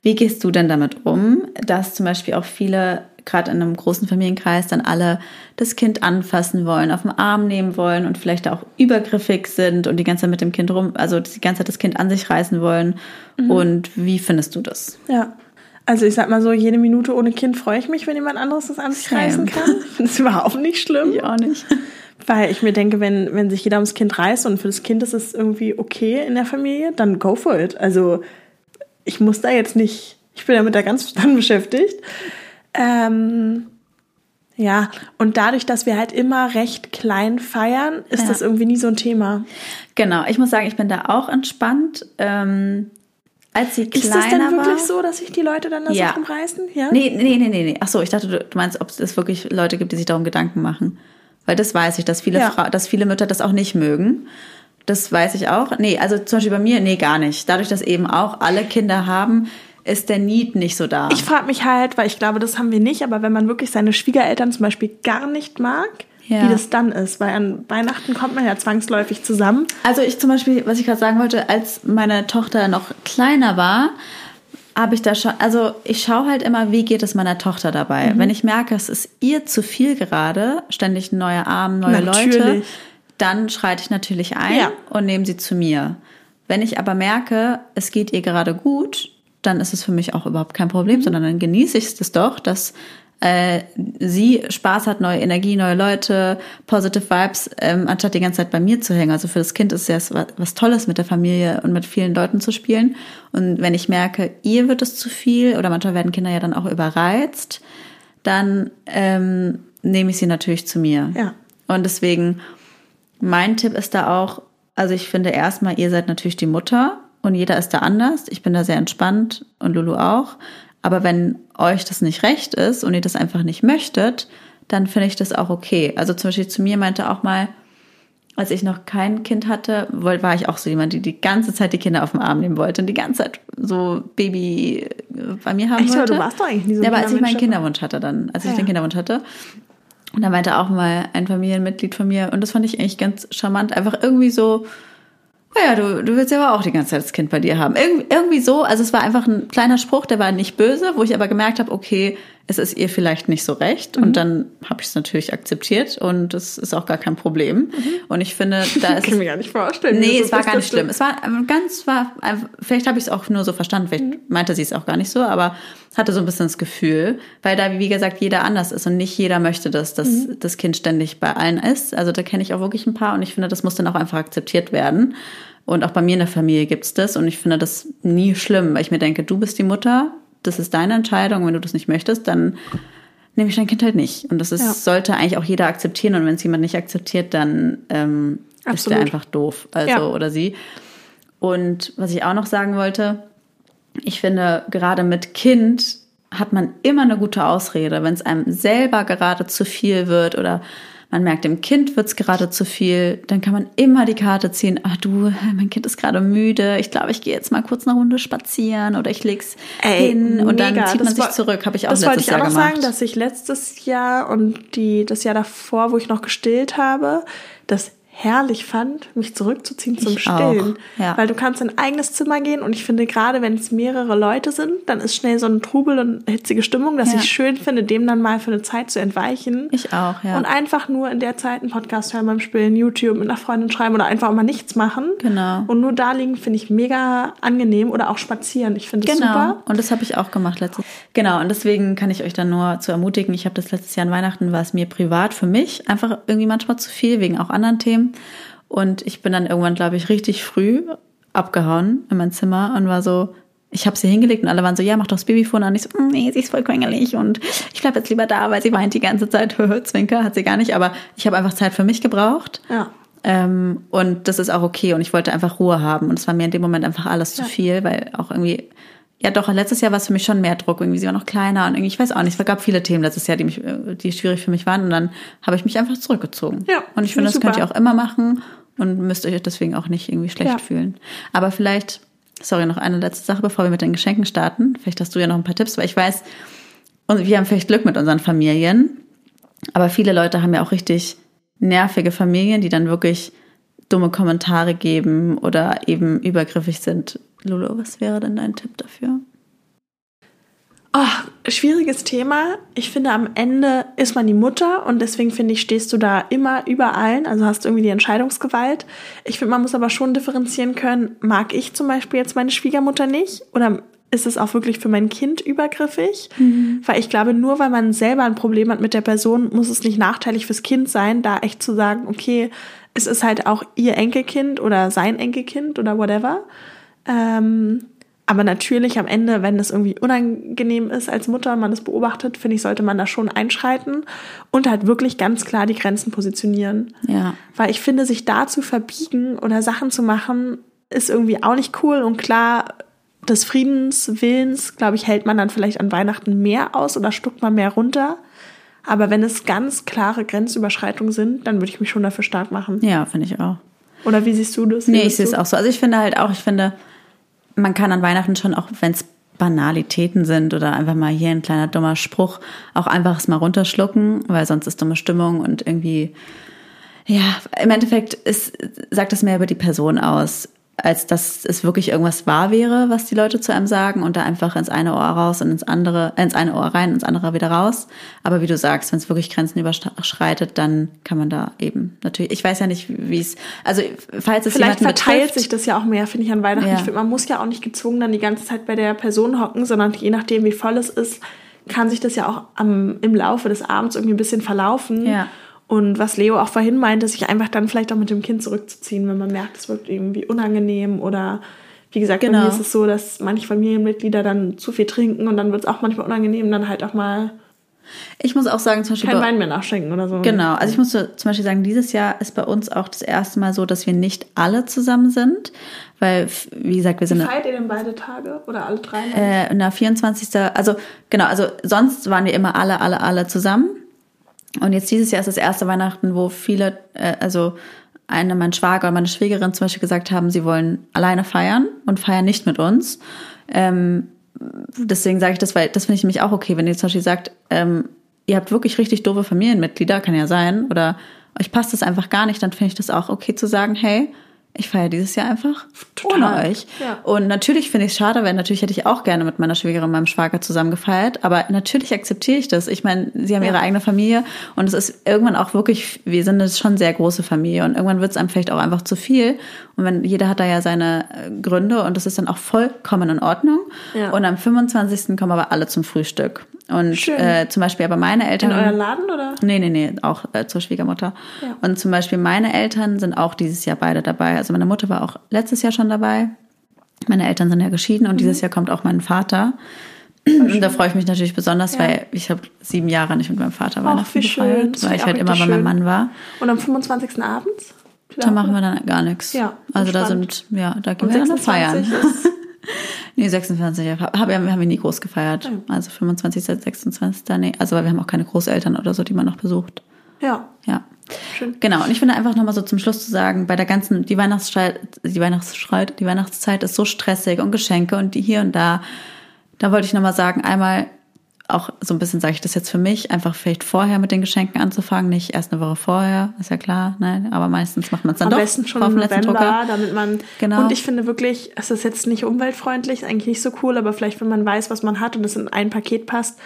wie gehst du denn damit um, dass zum Beispiel auch viele, gerade in einem großen Familienkreis, dann alle das Kind anfassen wollen, auf den Arm nehmen wollen und vielleicht auch übergriffig sind und die ganze Zeit mit dem Kind rum, also die ganze Zeit das Kind an sich reißen wollen? Und wie findest du das? Ja. Also ich sag mal so, jede Minute ohne Kind freue ich mich, wenn jemand anderes das an sich reißen kann. Ich finde es überhaupt nicht schlimm. auch nicht. Weil ich mir denke, wenn, wenn sich jeder ums Kind reißt und für das Kind ist es irgendwie okay in der Familie, dann go for it. Also ich muss da jetzt nicht, ich bin damit da ganz dann beschäftigt. Ähm, ja, und dadurch, dass wir halt immer recht klein feiern, ist Ja. das irgendwie nie so ein Thema. Genau, ich muss sagen, ich bin da auch entspannt. Ähm, als sie kleiner Ist das denn wirklich war, so, dass sich die Leute dann da Ja. so rumreißen? Ja. Nee, nee, nee, nee, nee. Ach so, ich dachte, du du meinst, ob es wirklich Leute gibt, die sich darum Gedanken machen. Weil das weiß ich, dass viele, Ja. Fra dass viele Mütter das auch nicht mögen. Das weiß ich auch. Nee, also zum Beispiel bei mir, nee, gar nicht. Dadurch, dass eben auch alle Kinder haben, ist der Need nicht so da. Ich frage mich halt, weil ich glaube, das haben wir nicht, aber wenn man wirklich seine Schwiegereltern zum Beispiel gar nicht mag, Ja. wie das dann ist, weil an Weihnachten kommt man ja zwangsläufig zusammen. Also ich zum Beispiel, was ich gerade sagen wollte, als meine Tochter noch kleiner war, habe ich da schon, also ich schaue halt immer, wie geht es meiner Tochter dabei. Mhm. Wenn ich merke, es ist ihr zu viel gerade, ständig ein neuer Arm, neue Leute, Natürlich. Dann schreite ich natürlich ein Ja. und nehme sie zu mir. Wenn ich aber merke, es geht ihr gerade gut, dann ist es für mich auch überhaupt kein Problem, sondern dann genieße ich es doch, dass äh, sie Spaß hat, neue Energie, neue Leute, positive Vibes, ähm, anstatt die ganze Zeit bei mir zu hängen. Also für das Kind ist es ja was, was Tolles, mit der Familie und mit vielen Leuten zu spielen. Und wenn ich merke, ihr wird es zu viel, oder manchmal werden Kinder ja dann auch überreizt, dann ähm, nehme ich sie natürlich zu mir. Ja. Und deswegen, mein Tipp ist da auch, also ich finde erstmal, ihr seid natürlich die Mutter und jeder ist da anders. Ich bin da sehr entspannt und Lulu auch. Aber wenn euch das nicht recht ist und ihr das einfach nicht möchtet, dann finde ich das auch okay. Also zum Beispiel zu mir meinte auch mal, als ich noch kein Kind hatte, war ich auch so jemand, die die ganze Zeit die Kinder auf den Arm nehmen wollte und die ganze Zeit so Baby äh, bei mir haben Echt, aber wollte. du warst doch eigentlich nie so Ja, aber als ich meinen Kinderwunsch hatte dann, als ich Ja. den Kinderwunsch hatte. Und da meinte auch mal ein Familienmitglied von mir, und das fand ich eigentlich ganz charmant, einfach irgendwie so, naja, du, du willst ja aber auch die ganze Zeit das Kind bei dir haben. Irgendwie, irgendwie so, also es war einfach ein kleiner Spruch, der war nicht böse, wo ich aber gemerkt habe, okay, es ist ihr vielleicht nicht so recht. Mhm. Und dann habe ich es natürlich akzeptiert und das ist auch gar kein Problem. Und ich finde, da ist Ich kann mir gar nicht vorstellen. Nee, es war gar nicht schlimm. Es war ähm, ganz, war, einfach- vielleicht habe ich es auch nur so verstanden, vielleicht Mhm. meinte sie es auch gar nicht so, aber hatte so ein bisschen das Gefühl, weil da, wie gesagt, jeder anders ist und nicht jeder möchte, dass das, Mhm. das Kind ständig bei allen ist. Also da kenne ich auch wirklich ein paar und ich finde, das muss dann auch einfach akzeptiert werden. Und auch bei mir in der Familie gibt's das und ich finde das nie schlimm, weil ich mir denke, du bist die Mutter, das ist deine Entscheidung, wenn du das nicht möchtest, dann nehme ich dein Kind halt nicht. Und das ist, Ja. sollte eigentlich auch jeder akzeptieren und wenn es jemand nicht akzeptiert, dann ähm, ist der Absolut. einfach doof. Also Ja. oder sie. Und was ich auch noch sagen wollte, ich finde, gerade mit Kind hat man immer eine gute Ausrede, wenn es einem selber gerade zu viel wird oder man merkt, dem Kind wird's gerade zu viel, dann kann man immer die Karte ziehen, ach du, mein Kind ist gerade müde, ich glaube, ich gehe jetzt mal kurz eine Runde spazieren oder ich leg's Ey, hin und dann mega. zieht man Das sich woll- zurück. Habe ich auch Das wollte letztes ich auch Jahr noch gemacht. sagen, dass ich letztes Jahr und die, das Jahr davor, wo ich noch gestillt habe, das herrlich fand, mich zurückzuziehen zum Ich auch, Stillen. ja. Weil du kannst in ein eigenes Zimmer gehen und ich finde, gerade wenn es mehrere Leute sind, dann ist schnell so ein Trubel und hitzige Stimmung, dass Ja. ich schön finde, dem dann mal für eine Zeit zu entweichen. Ich auch, ja. Und einfach nur in der Zeit einen Podcast hören beim Spielen, YouTube mit einer Freundin schreiben oder einfach auch mal nichts machen. Genau. Und nur da liegen finde ich mega angenehm oder auch spazieren. Ich finde es Genau. super. Und das habe ich auch gemacht letztes Genau. Und deswegen kann ich euch dann nur zu ermutigen. Ich habe das letztes Jahr an Weihnachten, war es mir privat für mich einfach irgendwie manchmal zu viel, wegen auch anderen Themen. Und ich bin dann irgendwann, glaube ich, richtig früh abgehauen in mein Zimmer und war so, ich habe sie hingelegt und alle waren so, ja, mach doch das Babyfon an. Ich so, "Mm, nee, sie ist voll quengelig und ich bleib jetzt lieber da, weil sie weint die ganze Zeit. Zwinker hat sie gar nicht, aber ich habe einfach Zeit für mich gebraucht. Ja. Ähm, und das ist auch okay. Und ich wollte einfach Ruhe haben. Und es war mir in dem Moment einfach alles zu Ja. viel, weil auch irgendwie, ja doch, letztes Jahr war es für mich schon mehr Druck. Irgendwie, sie war noch kleiner und irgendwie, ich weiß auch nicht, es gab viele Themen letztes Jahr, die mich, äh, die schwierig für mich waren. Und dann habe ich mich einfach zurückgezogen. Ja, und ich finde das könnt ihr super. auch immer machen und müsst euch deswegen auch nicht irgendwie schlecht Ja. fühlen. Aber vielleicht, sorry, noch eine letzte Sache, bevor wir mit den Geschenken starten. Vielleicht hast du ja noch ein paar Tipps, weil ich weiß, und wir haben vielleicht Glück mit unseren Familien. Aber viele Leute haben ja auch richtig nervige Familien, die dann wirklich dumme Kommentare geben oder eben übergriffig sind. Lulu, was wäre denn dein Tipp dafür? Oh, schwieriges Thema. Ich finde, am Ende ist man die Mutter und deswegen finde ich, stehst du da immer über allen, also hast irgendwie die Entscheidungsgewalt. Ich finde, man muss aber schon differenzieren können, mag ich zum Beispiel jetzt meine Schwiegermutter nicht oder ist es auch wirklich für mein Kind übergriffig? Weil ich glaube, nur weil man selber ein Problem hat mit der Person, muss es nicht nachteilig fürs Kind sein, da echt zu sagen, okay, es ist halt auch ihr Enkelkind oder sein Enkelkind oder whatever. Ähm, aber natürlich am Ende, wenn es irgendwie unangenehm ist als Mutter und man das beobachtet, finde ich, sollte man da schon einschreiten und halt wirklich ganz klar die Grenzen positionieren. Ja. Weil ich finde, sich da zu verbiegen oder Sachen zu machen, ist irgendwie auch nicht cool. Und klar, des Friedenswillens, glaube ich, hält man dann vielleicht an Weihnachten mehr aus oder stuckt man mehr runter. Aber wenn es ganz klare Grenzüberschreitungen sind, dann würde ich mich schon dafür stark machen. Ja, finde ich auch. Oder wie siehst du das? Wie Nee, ich sehe es auch so. Also ich finde halt auch, ich finde, man kann an Weihnachten schon, auch wenn es Banalitäten sind oder einfach mal hier ein kleiner dummer Spruch, auch einfach es mal runterschlucken, weil sonst ist dumme Stimmung und irgendwie, ja, im Endeffekt ist, sagt es mehr über die Person aus, als dass es wirklich irgendwas wahr wäre, was die Leute zu einem sagen und da einfach ins eine Ohr raus und ins andere, äh, ins eine Ohr rein, ins andere wieder raus. Aber wie du sagst, wenn es wirklich Grenzen überschreitet, dann kann man da eben natürlich, ich weiß ja nicht, wie es, also falls es Vielleicht verteilt betrifft, sich das ja auch mehr, finde ich, an Weihnachten. Ja. Ich finde, man muss ja auch nicht gezwungen dann die ganze Zeit bei der Person hocken, sondern je nachdem, wie voll es ist, kann sich das ja auch am, im Laufe des Abends irgendwie ein bisschen verlaufen. Ja. Und was Leo auch vorhin meinte, sich einfach dann vielleicht auch mit dem Kind zurückzuziehen, wenn man merkt, es wird irgendwie unangenehm oder wie gesagt, bei Genau. mir ist es so, dass manche Familienmitglieder dann zu viel trinken und dann wird es auch manchmal unangenehm, dann halt auch mal Ich muss auch sagen, zum Beispiel bei, Wein mehr nachschenken oder so. Genau, also ich muss so zum Beispiel sagen, dieses Jahr ist bei uns auch das erste Mal so, dass wir nicht alle zusammen sind, weil, wie gesagt, wir sind Feiert ihr denn beide Tage oder alle drei? äh, der 24. Also genau, also sonst waren wir immer alle, alle, alle zusammen. Und jetzt dieses Jahr ist das erste Weihnachten, wo viele, äh, also eine, mein Schwager und meine Schwägerin zum Beispiel gesagt haben, sie wollen alleine feiern und feiern nicht mit uns. Ähm, deswegen sage ich das, weil das finde ich nämlich auch okay, wenn ihr zum Beispiel sagt, ähm, ihr habt wirklich richtig doofe Familienmitglieder, kann ja sein, oder euch passt das einfach gar nicht, dann finde ich das auch okay zu sagen, hey, ich feiere dieses Jahr einfach Total. ohne euch. Ja. Und natürlich finde ich es schade, weil natürlich hätte ich auch gerne mit meiner Schwägerin und meinem Schwager zusammen gefeiert. Aber natürlich akzeptiere ich das. Ich meine, sie haben Ja. ihre eigene Familie und es ist irgendwann auch wirklich, wir sind eine schon sehr große Familie und irgendwann wird es einem vielleicht auch einfach zu viel. Und wenn jeder hat da ja seine äh, Gründe und das ist dann auch vollkommen in Ordnung. Ja. Und am 25. kommen aber alle zum Frühstück. Und Schön. äh, zum Beispiel aber meine Eltern. In euren Laden oder? Nee, nee, nee, auch äh, zur Schwiegermutter. Ja. Und zum Beispiel meine Eltern sind auch dieses Jahr beide dabei. Also meine Mutter war auch letztes Jahr schon dabei. Meine Eltern sind ja geschieden und Mhm. dieses Jahr kommt auch mein Vater. Und da freue ich mich natürlich besonders, Ja. weil ich habe sieben Jahre nicht mit meinem Vater Weihnachten wie schön. weil ich halt immer bei richtig meinem schön. Mann war. Und am 25. abends? Da machen wir dann gar nichts. Ja, also da entspannt. sind, ja, da gehen wir dann feiern. 26 ist Nee, 26 hab, hab, haben wir nie groß gefeiert. Also 25, 26, nee. Also weil wir haben auch keine Großeltern oder so, die man noch besucht. Ja. Ja. schön. Genau, und ich finde einfach nochmal so zum Schluss zu sagen, bei der ganzen, die Weihnachtszeit, die Weihnachtszeit, die Weihnachtszeit ist so stressig und Geschenke und die hier und da. Da wollte ich nochmal sagen, einmal auch so ein bisschen sage ich das jetzt für mich, einfach vielleicht vorher mit den Geschenken anzufangen, nicht erst eine Woche vorher, ist ja klar, ne? aber meistens macht man es dann Am doch. besten schon auf den letzten November, Drucker. damit man. Genau. Und ich finde wirklich, es ist jetzt nicht umweltfreundlich, ist eigentlich nicht so cool, aber vielleicht, wenn man weiß, was man hat und es in ein Paket passt,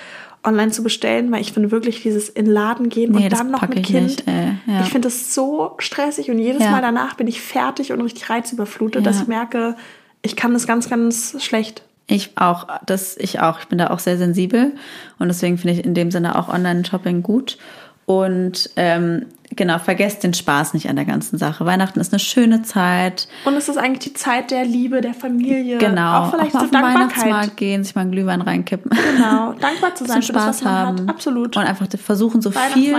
online zu bestellen, weil ich finde wirklich dieses in den Laden gehen Nee, und dann noch ein Kind. nicht, ey. Ja. Ich finde das so stressig und jedes Ja. Mal danach bin ich fertig und richtig reizüberflutet, Ja. dass ich merke, ich kann das ganz, ganz schlecht. Ich auch, das ich auch. Ich bin da auch sehr sensibel und deswegen finde ich in dem Sinne auch Online-Shopping gut. Und ähm, genau, vergesst den Spaß nicht an der ganzen Sache. Weihnachten ist eine schöne Zeit. Und es ist eigentlich die Zeit der Liebe, der Familie. Genau, Auch vielleicht mal so auf Dankbarkeit. Weihnachtsmarkt gehen, sich mal einen Glühwein reinkippen. Genau, dankbar zu sein für das, Spaß man haben. hat. Absolut. Und einfach versuchen, so viel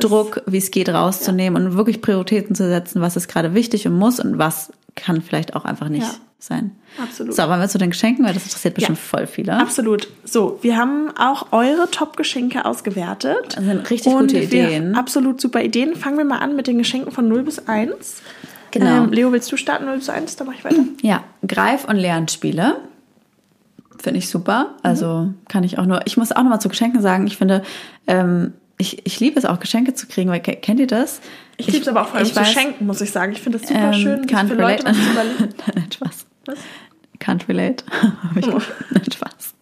Druck, wie es geht, rauszunehmen und wirklich Prioritäten zu setzen, was ist gerade wichtig und muss und was kann vielleicht auch einfach nicht Ja. Sein. Absolut. So, wollen wir zu den Geschenken, weil das interessiert bestimmt Ja. voll viele. Absolut. So, wir haben auch eure Top-Geschenke ausgewertet. Das sind richtig Und gute Ideen. Absolut super Ideen. Fangen wir mal an mit den Geschenken von 0 bis 1. Genau. Ähm, Leo, willst du starten 0 bis 1? Dann mache ich weiter. Ja, Greif- und Lernspiele. Finde ich super. Also kann ich auch nur. Ich muss auch noch mal zu Geschenken sagen, ich finde, ähm, ich, ich liebe es auch, Geschenke zu kriegen, weil ke- kennt ihr das? Ich liebe es aber auch vor allem ich zu weiß, schenken, muss ich sagen. Ich finde das super ähm, schön, can't für Leute was zu überlegen. Nein, Spaß. Was? Can't relate. Hab ich Oh. Nein, Spaß.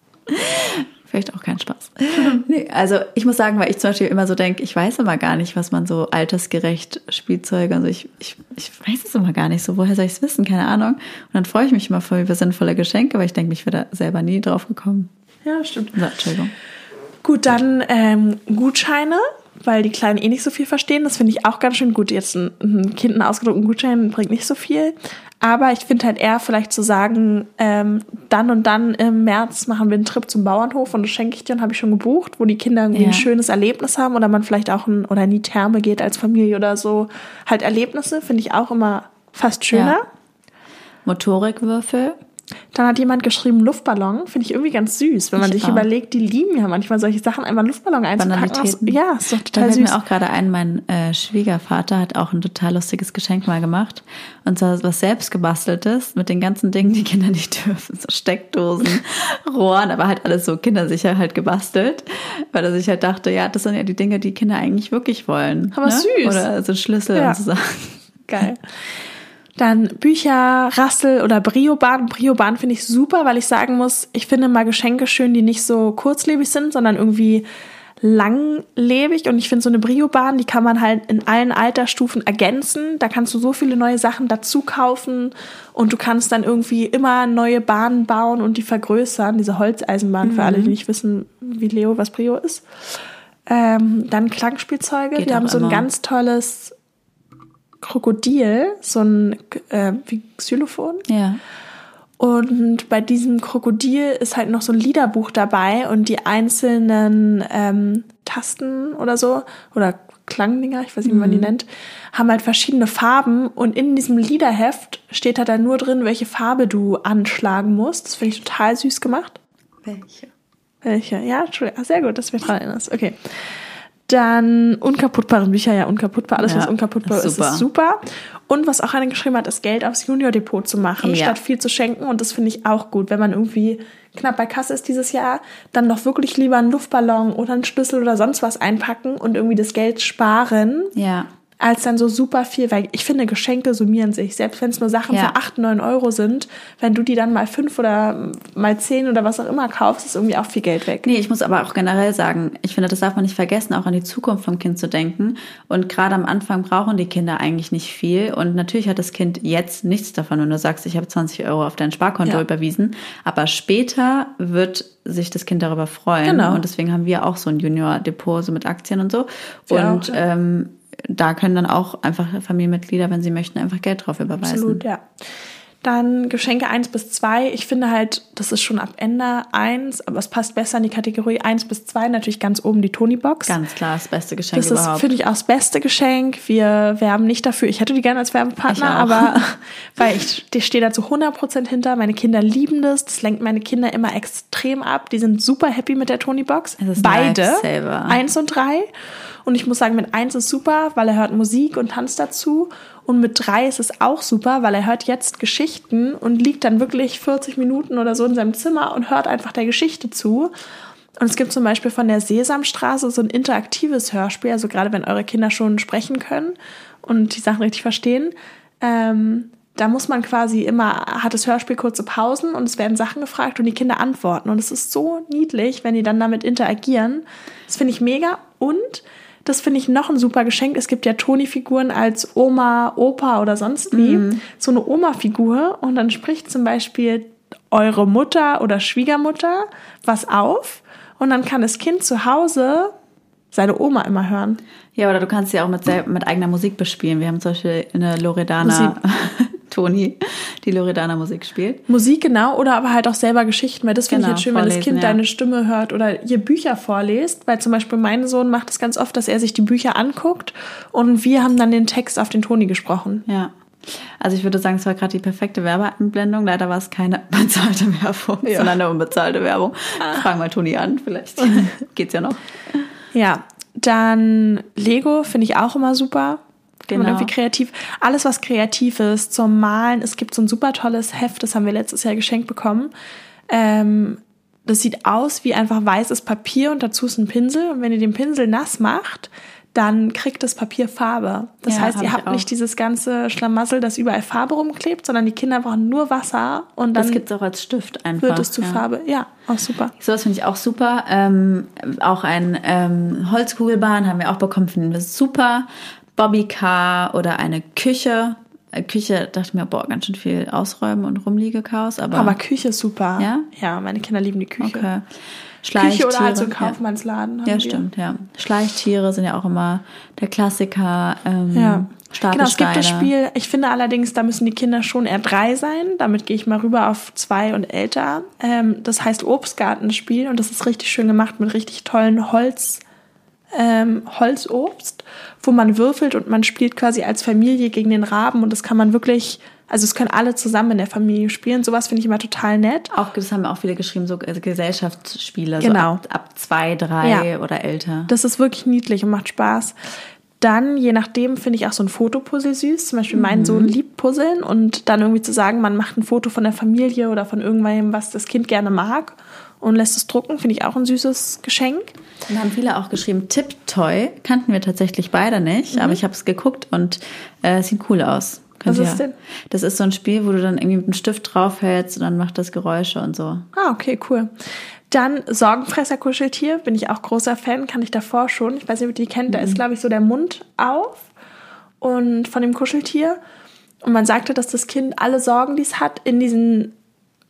Vielleicht auch kein Spaß. Nee, also ich muss sagen, weil ich zum Beispiel immer so denke, ich weiß immer gar nicht, was man so altersgerecht Spielzeuge, also ich, ich, ich weiß es immer gar nicht so, woher soll ich es wissen, keine Ahnung. Und dann freue ich mich immer voll über sinnvolle Geschenke, weil ich denke, ich wäre da selber nie drauf gekommen. Ja, stimmt. So, Entschuldigung. Gut, dann ähm, Gutscheine, weil die Kleinen eh nicht so viel verstehen. Das finde ich auch ganz schön gut. Jetzt ein, ein Kind einen ausgedruckten Gutschein bringt nicht so viel. Aber ich finde halt eher vielleicht zu sagen, ähm, dann und dann im März machen wir einen Trip zum Bauernhof und das schenke ich dir und habe ich schon gebucht, wo die Kinder irgendwie Ja. ein schönes Erlebnis haben oder man vielleicht auch ein, oder in die Therme geht als Familie oder so. Halt Erlebnisse finde ich auch immer fast schöner. Ja. Motorikwürfel. Dann hat jemand geschrieben Luftballon, finde ich irgendwie ganz süß, wenn man Ich sich auch. überlegt, die lieben ja manchmal solche Sachen, einfach einen Luftballon einzupacken. Banalitäten. Ja, ist doch Da total fällt süß. mir auch gerade ein, mein äh, Schwiegervater hat auch ein total lustiges Geschenk mal gemacht. Und zwar was selbst gebasteltes mit den ganzen Dingen, die Kinder nicht dürfen. So Steckdosen, Rohren, aber halt alles so kindersicher halt gebastelt. Weil er sich halt dachte, ja, das sind ja die Dinge, die Kinder eigentlich wirklich wollen. Aber ne? süß. Oder so Schlüssel Ja. und so Sachen. Geil. Dann Bücher, Rassel oder Briobahn. Briobahn finde ich super, weil ich sagen muss, ich finde mal Geschenke schön, die nicht so kurzlebig sind, sondern irgendwie langlebig. Und ich finde so eine Briobahn, die kann man halt in allen Altersstufen ergänzen. Da kannst du so viele neue Sachen dazu kaufen und du kannst dann irgendwie immer neue Bahnen bauen und die vergrößern. Diese Holzeisenbahn für alle, die nicht wissen, wie Leo was Brio ist. Ähm, dann Klangspielzeuge. Geht Wir haben so ein immer. ganz tolles Krokodil, so ein äh, wie Xylophon. Ja. Und bei diesem Krokodil ist halt noch so ein Liederbuch dabei und die einzelnen ähm, Tasten oder so oder Klangdinger, ich weiß nicht, wie man die nennt, haben halt verschiedene Farben und in diesem Liederheft steht halt dann nur drin, welche Farbe du anschlagen musst. Das finde ich total süß gemacht. Welche? Welche? Ja, Entschuldigung. Ah, sehr gut, dass du mich dran erinnerst. Okay. Dann unkaputtbare Bücher, ja, unkaputtbar. Alles, Ja, was unkaputtbar ist ist, ist super. Und was auch einer geschrieben hat, ist Geld aufs Junior-Depot zu machen, Ja. statt viel zu schenken. Und das finde ich auch gut, wenn man irgendwie knapp bei Kasse ist dieses Jahr, dann doch wirklich lieber einen Luftballon oder einen Schlüssel oder sonst was einpacken und irgendwie das Geld sparen, Ja. Als dann so super viel, weil ich finde, Geschenke summieren sich. Selbst wenn es nur Sachen Ja. für 8, 9 Euro sind, wenn du die dann mal 5 oder mal 10 oder was auch immer kaufst, ist irgendwie auch viel Geld weg. Nee, ich muss aber auch generell sagen, ich finde, das darf man nicht vergessen, auch an die Zukunft vom Kind zu denken. Und gerade am Anfang brauchen die Kinder eigentlich nicht viel. Und natürlich hat das Kind jetzt nichts davon, wenn du sagst, ich habe 20 Euro auf dein Sparkonto Ja. überwiesen. Aber später wird sich das Kind darüber freuen. Genau. Und deswegen haben wir auch so ein Junior-Depot, so mit Aktien und so. Wir und auch, ja. ähm, da können dann auch einfach Familienmitglieder, wenn sie möchten, einfach Geld drauf überweisen. Absolut, ja. Dann Geschenke 1 bis 2. Ich finde halt, das ist schon ab Ende 1, aber es passt besser in die Kategorie 1 bis 2. Natürlich ganz oben die Tony-Box. Ganz klar, das beste Geschenk Das überhaupt. ist, finde ich, auch das beste Geschenk. Wir werben nicht dafür. Ich hätte die gerne als Werbepartner, aber weil ich, ich stehe da zu 100% hinter. Meine Kinder lieben das. Das lenkt meine Kinder immer extrem ab. Die sind super happy mit der Tony-Box. Beide. Eins und drei. Und ich muss sagen, mit eins ist super, weil er hört Musik und tanzt dazu. Und mit drei ist es auch super, weil er hört jetzt Geschichten und liegt dann wirklich 40 Minuten oder so in seinem Zimmer und hört einfach der Geschichte zu. Und es gibt zum Beispiel von der Sesamstraße so ein interaktives Hörspiel, also gerade wenn eure Kinder schon sprechen können und die Sachen richtig verstehen. Ähm, da muss man quasi immer, hat das Hörspiel kurze Pausen und es werden Sachen gefragt und die Kinder antworten. Und es ist so niedlich, wenn die dann damit interagieren. Das finde ich mega. Und das finde ich noch ein super Geschenk. Es gibt ja Toni-Figuren als Oma, Opa oder sonst wie. So eine Oma-Figur. Und dann spricht zum Beispiel eure Mutter oder Schwiegermutter was auf. Und dann kann das Kind zu Hause seine Oma immer hören. Ja, oder du kannst sie auch mit, mit eigener Musik bespielen. Wir haben zum Beispiel eine Loredana Toni, die Loredana Musik spielt. Musik genau oder aber halt auch selber Geschichten, weil das finde Genau, ich jetzt schön, wenn das Kind ja. deine Stimme hört oder ihr Bücher vorliest, weil zum Beispiel mein Sohn macht es ganz oft, dass er sich die Bücher anguckt und wir haben dann den Text auf den Toni gesprochen. Ja. Also ich würde sagen, es war gerade die perfekte Werbeeinblendung. Leider war es keine bezahlte Werbung, Ja. sondern eine unbezahlte Werbung. Fragen mal Toni an, vielleicht geht's ja noch. Ja, dann Lego finde ich auch immer super. Genau. Genau. irgendwie kreativ. Alles, was kreativ ist, zum Malen. Es gibt so ein super tolles Heft, das haben wir letztes Jahr geschenkt bekommen. Ähm, das sieht aus wie einfach weißes Papier und dazu ist ein Pinsel. Und wenn ihr den Pinsel nass macht, dann kriegt das Papier Farbe. Das Ja, heißt, hab ihr habt nicht dieses ganze Schlamassel, das überall Farbe rumklebt, sondern die Kinder brauchen nur Wasser und dann Das gibt's auch als Stift einfach. wird es zu ja. Farbe. Ja, auch super. Sowas finde ich auch super. Ähm, auch ein ähm, Holzkugelbahn haben wir auch bekommen, finden wir super. Bobbycar oder eine Küche. Äh, Küche dachte ich mir, boah, ganz schön viel ausräumen und rumliege-Chaos. Aber, Aber Küche ist super. Ja? Ja, meine Kinder lieben die Küche. okay. Küche oder halt so ja. Kaufmannsladen. haben Ja, wir. stimmt, ja. Schleichtiere sind ja auch immer der Klassiker. Ähm, Ja. Genau, es gibt das. Spiel, ich finde allerdings, da müssen die Kinder schon eher drei sein. Damit gehe ich mal rüber auf zwei und älter. Ähm, das heißt Obstgartenspiel und das ist richtig schön gemacht mit richtig tollen Holz, ähm, Holzobst, wo man würfelt und man spielt quasi als Familie gegen den Raben und das kann man wirklich, also es können alle zusammen in der Familie spielen. Sowas finde ich immer total nett. Auch, das haben auch viele geschrieben, so äh, Gesellschaftsspiele, Genau. so ab, ab zwei, drei Ja. oder älter. Das ist wirklich niedlich und macht Spaß. Dann, je nachdem, finde ich auch so ein Fotopuzzle süß. Zum Beispiel mein Sohn liebt Puzzeln und dann irgendwie zu sagen, man macht ein Foto von der Familie oder von irgendwann, was das Kind gerne mag und lässt es drucken, finde ich auch ein süßes Geschenk. Dann haben viele auch geschrieben, Tip-Toy kannten wir tatsächlich beide nicht, aber ich habe es geguckt und äh, es sieht cool aus. Könnt Was ist denn? Das ist so ein Spiel, wo du dann irgendwie mit einem Stift draufhältst und dann macht das Geräusche und so. Ah, okay, cool. Dann Sorgenfresser-Kuscheltier, bin ich auch großer Fan, kann ich davor schon. Ich weiß nicht, ob ihr die kennt, da ist, glaube ich, so der Mund auf und von dem Kuscheltier. Und man sagte, dass das Kind alle Sorgen, die es hat, in diesen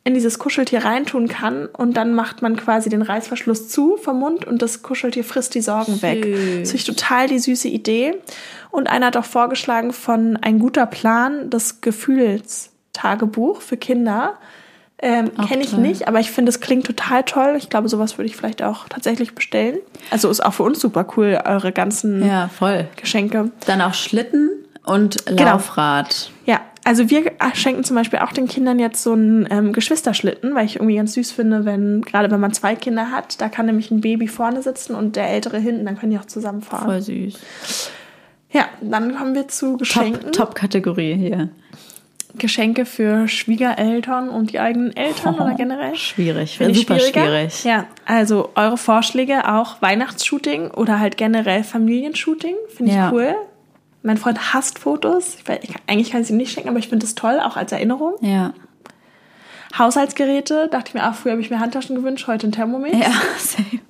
in dieses Kuscheltier reintun kann und dann macht man quasi den Reißverschluss zu vom Mund und das Kuscheltier frisst die Sorgen weg. Das finde ich total die süße Idee. Und einer hat auch vorgeschlagen von Ein guter Plan, das Gefühlstagebuch für Kinder. Ähm, Kenne ich toll. nicht, aber ich finde, es klingt total toll. Ich glaube, sowas würde ich vielleicht auch tatsächlich bestellen. Also ist auch für uns super cool, eure ganzen Ja, voll. Geschenke. Dann auch Schlitten und Genau. Laufrad. Ja, also wir schenken zum Beispiel auch den Kindern jetzt so einen ähm, Geschwisterschlitten, weil ich irgendwie ganz süß finde, wenn, gerade wenn man zwei Kinder hat, da kann nämlich ein Baby vorne sitzen und der Ältere hinten, dann können die auch zusammen fahren. Voll süß. Ja, dann kommen wir zu Geschenken. Top, Top-Kategorie hier. Geschenke für Schwiegereltern und die eigenen Eltern oder generell. Schwierig, Finde ich super schwierig. Ja, also eure Vorschläge auch Weihnachtsshooting oder halt generell Familienshooting, finde ich Ja. cool. Mein Freund hasst Fotos. Ich, weiß- ich, eigentlich kann ich sie ihm nicht schenken, aber ich finde es toll, auch als Erinnerung. Ja. Haushaltsgeräte, dachte ich mir auch, früher habe ich mir Handtaschen gewünscht, heute ein Thermomix. Ja, same.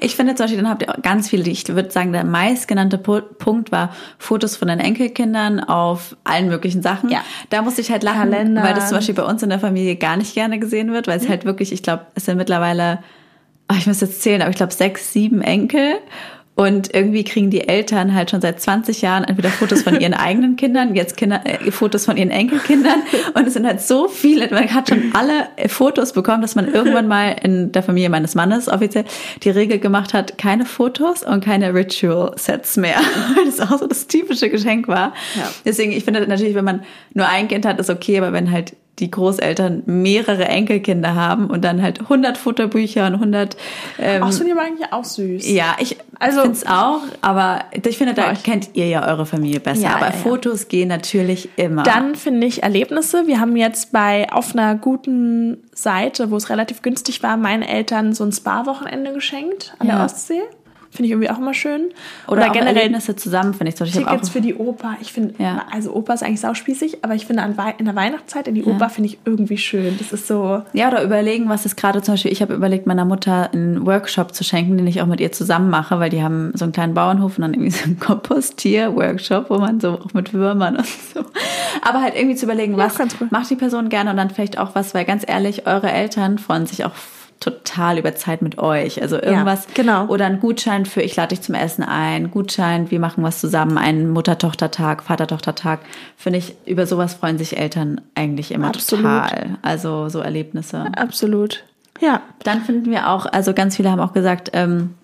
Ich finde zum Beispiel, dann habt ihr ganz viele, ich würde sagen, der meistgenannte Pu- Punkt war Fotos von den Enkelkindern auf allen möglichen Sachen. Ja. Da musste ich halt lachen, Kalender. weil das zum Beispiel bei uns in der Familie gar nicht gerne gesehen wird, weil es halt wirklich, ich glaube, es sind mittlerweile, oh, ich muss jetzt zählen, aber ich glaube sechs, sieben Enkel. Und irgendwie kriegen die Eltern halt schon seit 20 Jahren entweder Fotos von ihren eigenen Kindern, jetzt Kinder, äh, Fotos von ihren Enkelkindern. Und es sind halt so viele, man hat schon alle Fotos bekommen, dass man irgendwann mal in der Familie meines Mannes offiziell die Regel gemacht hat, keine Fotos und keine Ritual-Sets mehr. Weil das auch so das typische Geschenk war. Ja. Deswegen, ich finde natürlich, wenn man nur ein Kind hat, ist okay, aber wenn halt die Großeltern mehrere Enkelkinder haben und dann halt 100 Futterbücher und 100 ähm, Ach, das finde ich aber eigentlich auch süß. ja, ich Also- finde es auch, aber ich finde, da Ja, ich- kennt ihr ja eure Familie besser. Ja, aber ja, ja. Fotos gehen natürlich immer. Dann finde ich Erlebnisse. Wir haben jetzt bei auf einer guten Seite, wo es relativ günstig war, meinen Eltern so ein Spa-Wochenende geschenkt an Ja. der Ostsee. Finde ich irgendwie auch immer schön. oder, auch Erlebnisse zusammen, finde ich. zum Beispiel. Tickets für die Oper. Ich finde, Ja. also Oper ist eigentlich sauspießig, aber ich finde an in der Weihnachtszeit in die Oper finde ich irgendwie schön. Das ist so. ja, oder überlegen, was ist gerade zum Beispiel, ich habe überlegt, meiner Mutter einen Workshop zu schenken, den ich auch mit ihr zusammen mache, weil die haben so einen kleinen Bauernhof und dann irgendwie so einen Kompostier-Workshop, wo man so auch mit Würmern und so. Aber halt irgendwie zu überlegen, Ja, was cool. macht die Person gerne und dann vielleicht auch was, weil ganz ehrlich, eure Eltern freuen sich auch total über Zeit mit euch. Also irgendwas genau. oder ein Gutschein für ich lade dich zum Essen ein, Gutschein, wir machen was zusammen, einen Mutter-Tochter-Tag, Vater-Tochter-Tag. Finde ich, über sowas freuen sich Eltern eigentlich immer Absolut. total. Also so Erlebnisse. Absolut. Ja. Dann finden wir auch, also ganz viele haben auch gesagt, ähm,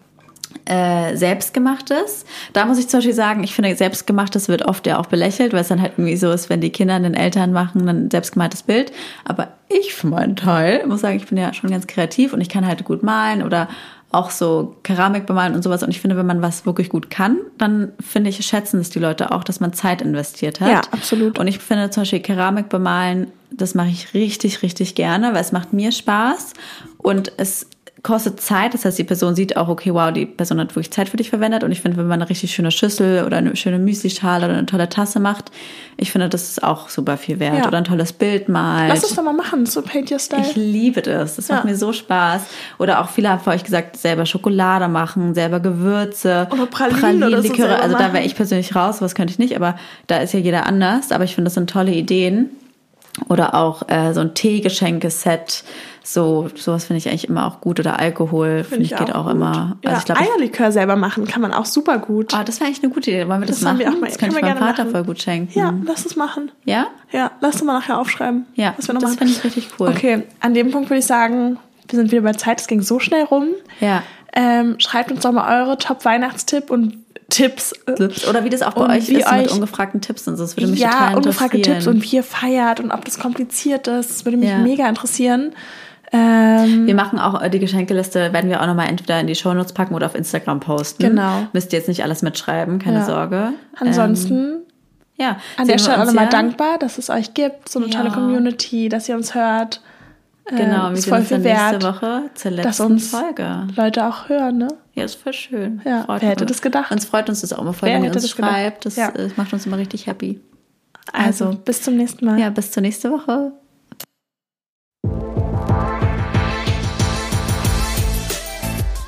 äh, selbstgemachtes. Da muss ich zum Beispiel sagen, ich finde, selbstgemachtes wird oft ja auch belächelt, weil es dann halt irgendwie so ist, wenn die Kinder den Eltern machen, dann ein selbstgemaltes Bild. Aber ich für meinen Teil muss sagen, ich bin ja schon ganz kreativ und ich kann halt gut malen oder auch so Keramik bemalen und sowas. Und ich finde, wenn man was wirklich gut kann, dann finde ich, schätzen es die Leute auch, dass man Zeit investiert hat. Ja, absolut. Und ich finde zum Beispiel Keramik bemalen, das mache ich richtig, richtig gerne, weil es macht mir Spaß und es kostet Zeit. Das heißt, die Person sieht auch, okay, wow, die Person hat wirklich Zeit für dich verwendet. Und ich finde, wenn man eine richtig schöne Schüssel oder eine schöne Müslischale oder eine tolle Tasse macht, ich finde, das ist auch super viel wert. Ja. Oder ein tolles Bild malt. Lass uns doch mal machen, so Paint Your Style. Ich liebe das. Das macht Ja. mir so Spaß. Oder auch viele haben vor euch gesagt, selber Schokolade machen, selber Gewürze. Oder Pralinen oder so Liköre. selber Also da wäre ich persönlich raus, was könnte ich nicht, aber da ist ja jeder anders. Aber ich finde, das sind tolle Ideen. Oder auch äh, so ein Teegeschenkeset. So, sowas finde ich eigentlich immer auch gut. Oder Alkohol, finde ich, geht auch gut. immer. Ja, Also ich glaube, ich, Eierlikör selber machen kann man auch super gut. ah, das wäre eigentlich eine gute Idee. Wollen wir das, Das machen? wir auch mal- das könnte ich können wir meinem gerne Vater machen. voll gut schenken. Ja, lass es machen. Ja? Ja, lass uns mal nachher aufschreiben. Ja, was wir noch das finde ich richtig cool. Okay, an dem Punkt würde ich sagen, wir sind wieder bei Zeit. Es ging so schnell rum. Ja. Ähm, schreibt uns doch mal eure Top-Weihnachtstipp und Tipps. Oder wie das auch bei Und euch ist mit euch- ungefragten Tipps und so. Das würde mich total ja, ungefragte interessieren. Tipps und wie ihr feiert und ob das kompliziert ist. Das würde mich Ja. mega interessieren. Ähm, Wir machen auch äh, die Geschenkeliste, werden wir auch nochmal entweder in die Shownotes packen oder auf Instagram posten. Genau. Müsst ihr jetzt nicht alles mitschreiben, keine Ja. Sorge. ansonsten Ähm, ja. an der Stelle auch nochmal ja. dankbar, dass es euch gibt, so eine Ja. tolle Community, dass ihr uns hört. Genau, Ähm, wir ist sehen voll viel nächste wert, Woche zur dass letzten uns Folge. Leute auch hören, ne? Ja, ist voll schön. Ja, Freut wer hätte uns. das gedacht? Uns freut uns das auch immer voll, Wer wenn ihr uns das gedacht? schreibt. Das Ja. macht uns immer richtig happy. Also, Also, bis zum nächsten Mal. ja, bis zur nächsten Woche.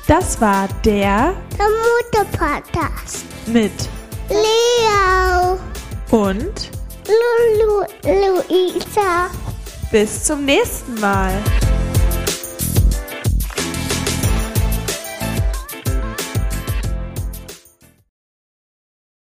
Das war der Der Mutter-Podcast. mit Leo, und Lulu, Luisa. bis zum nächsten Mal.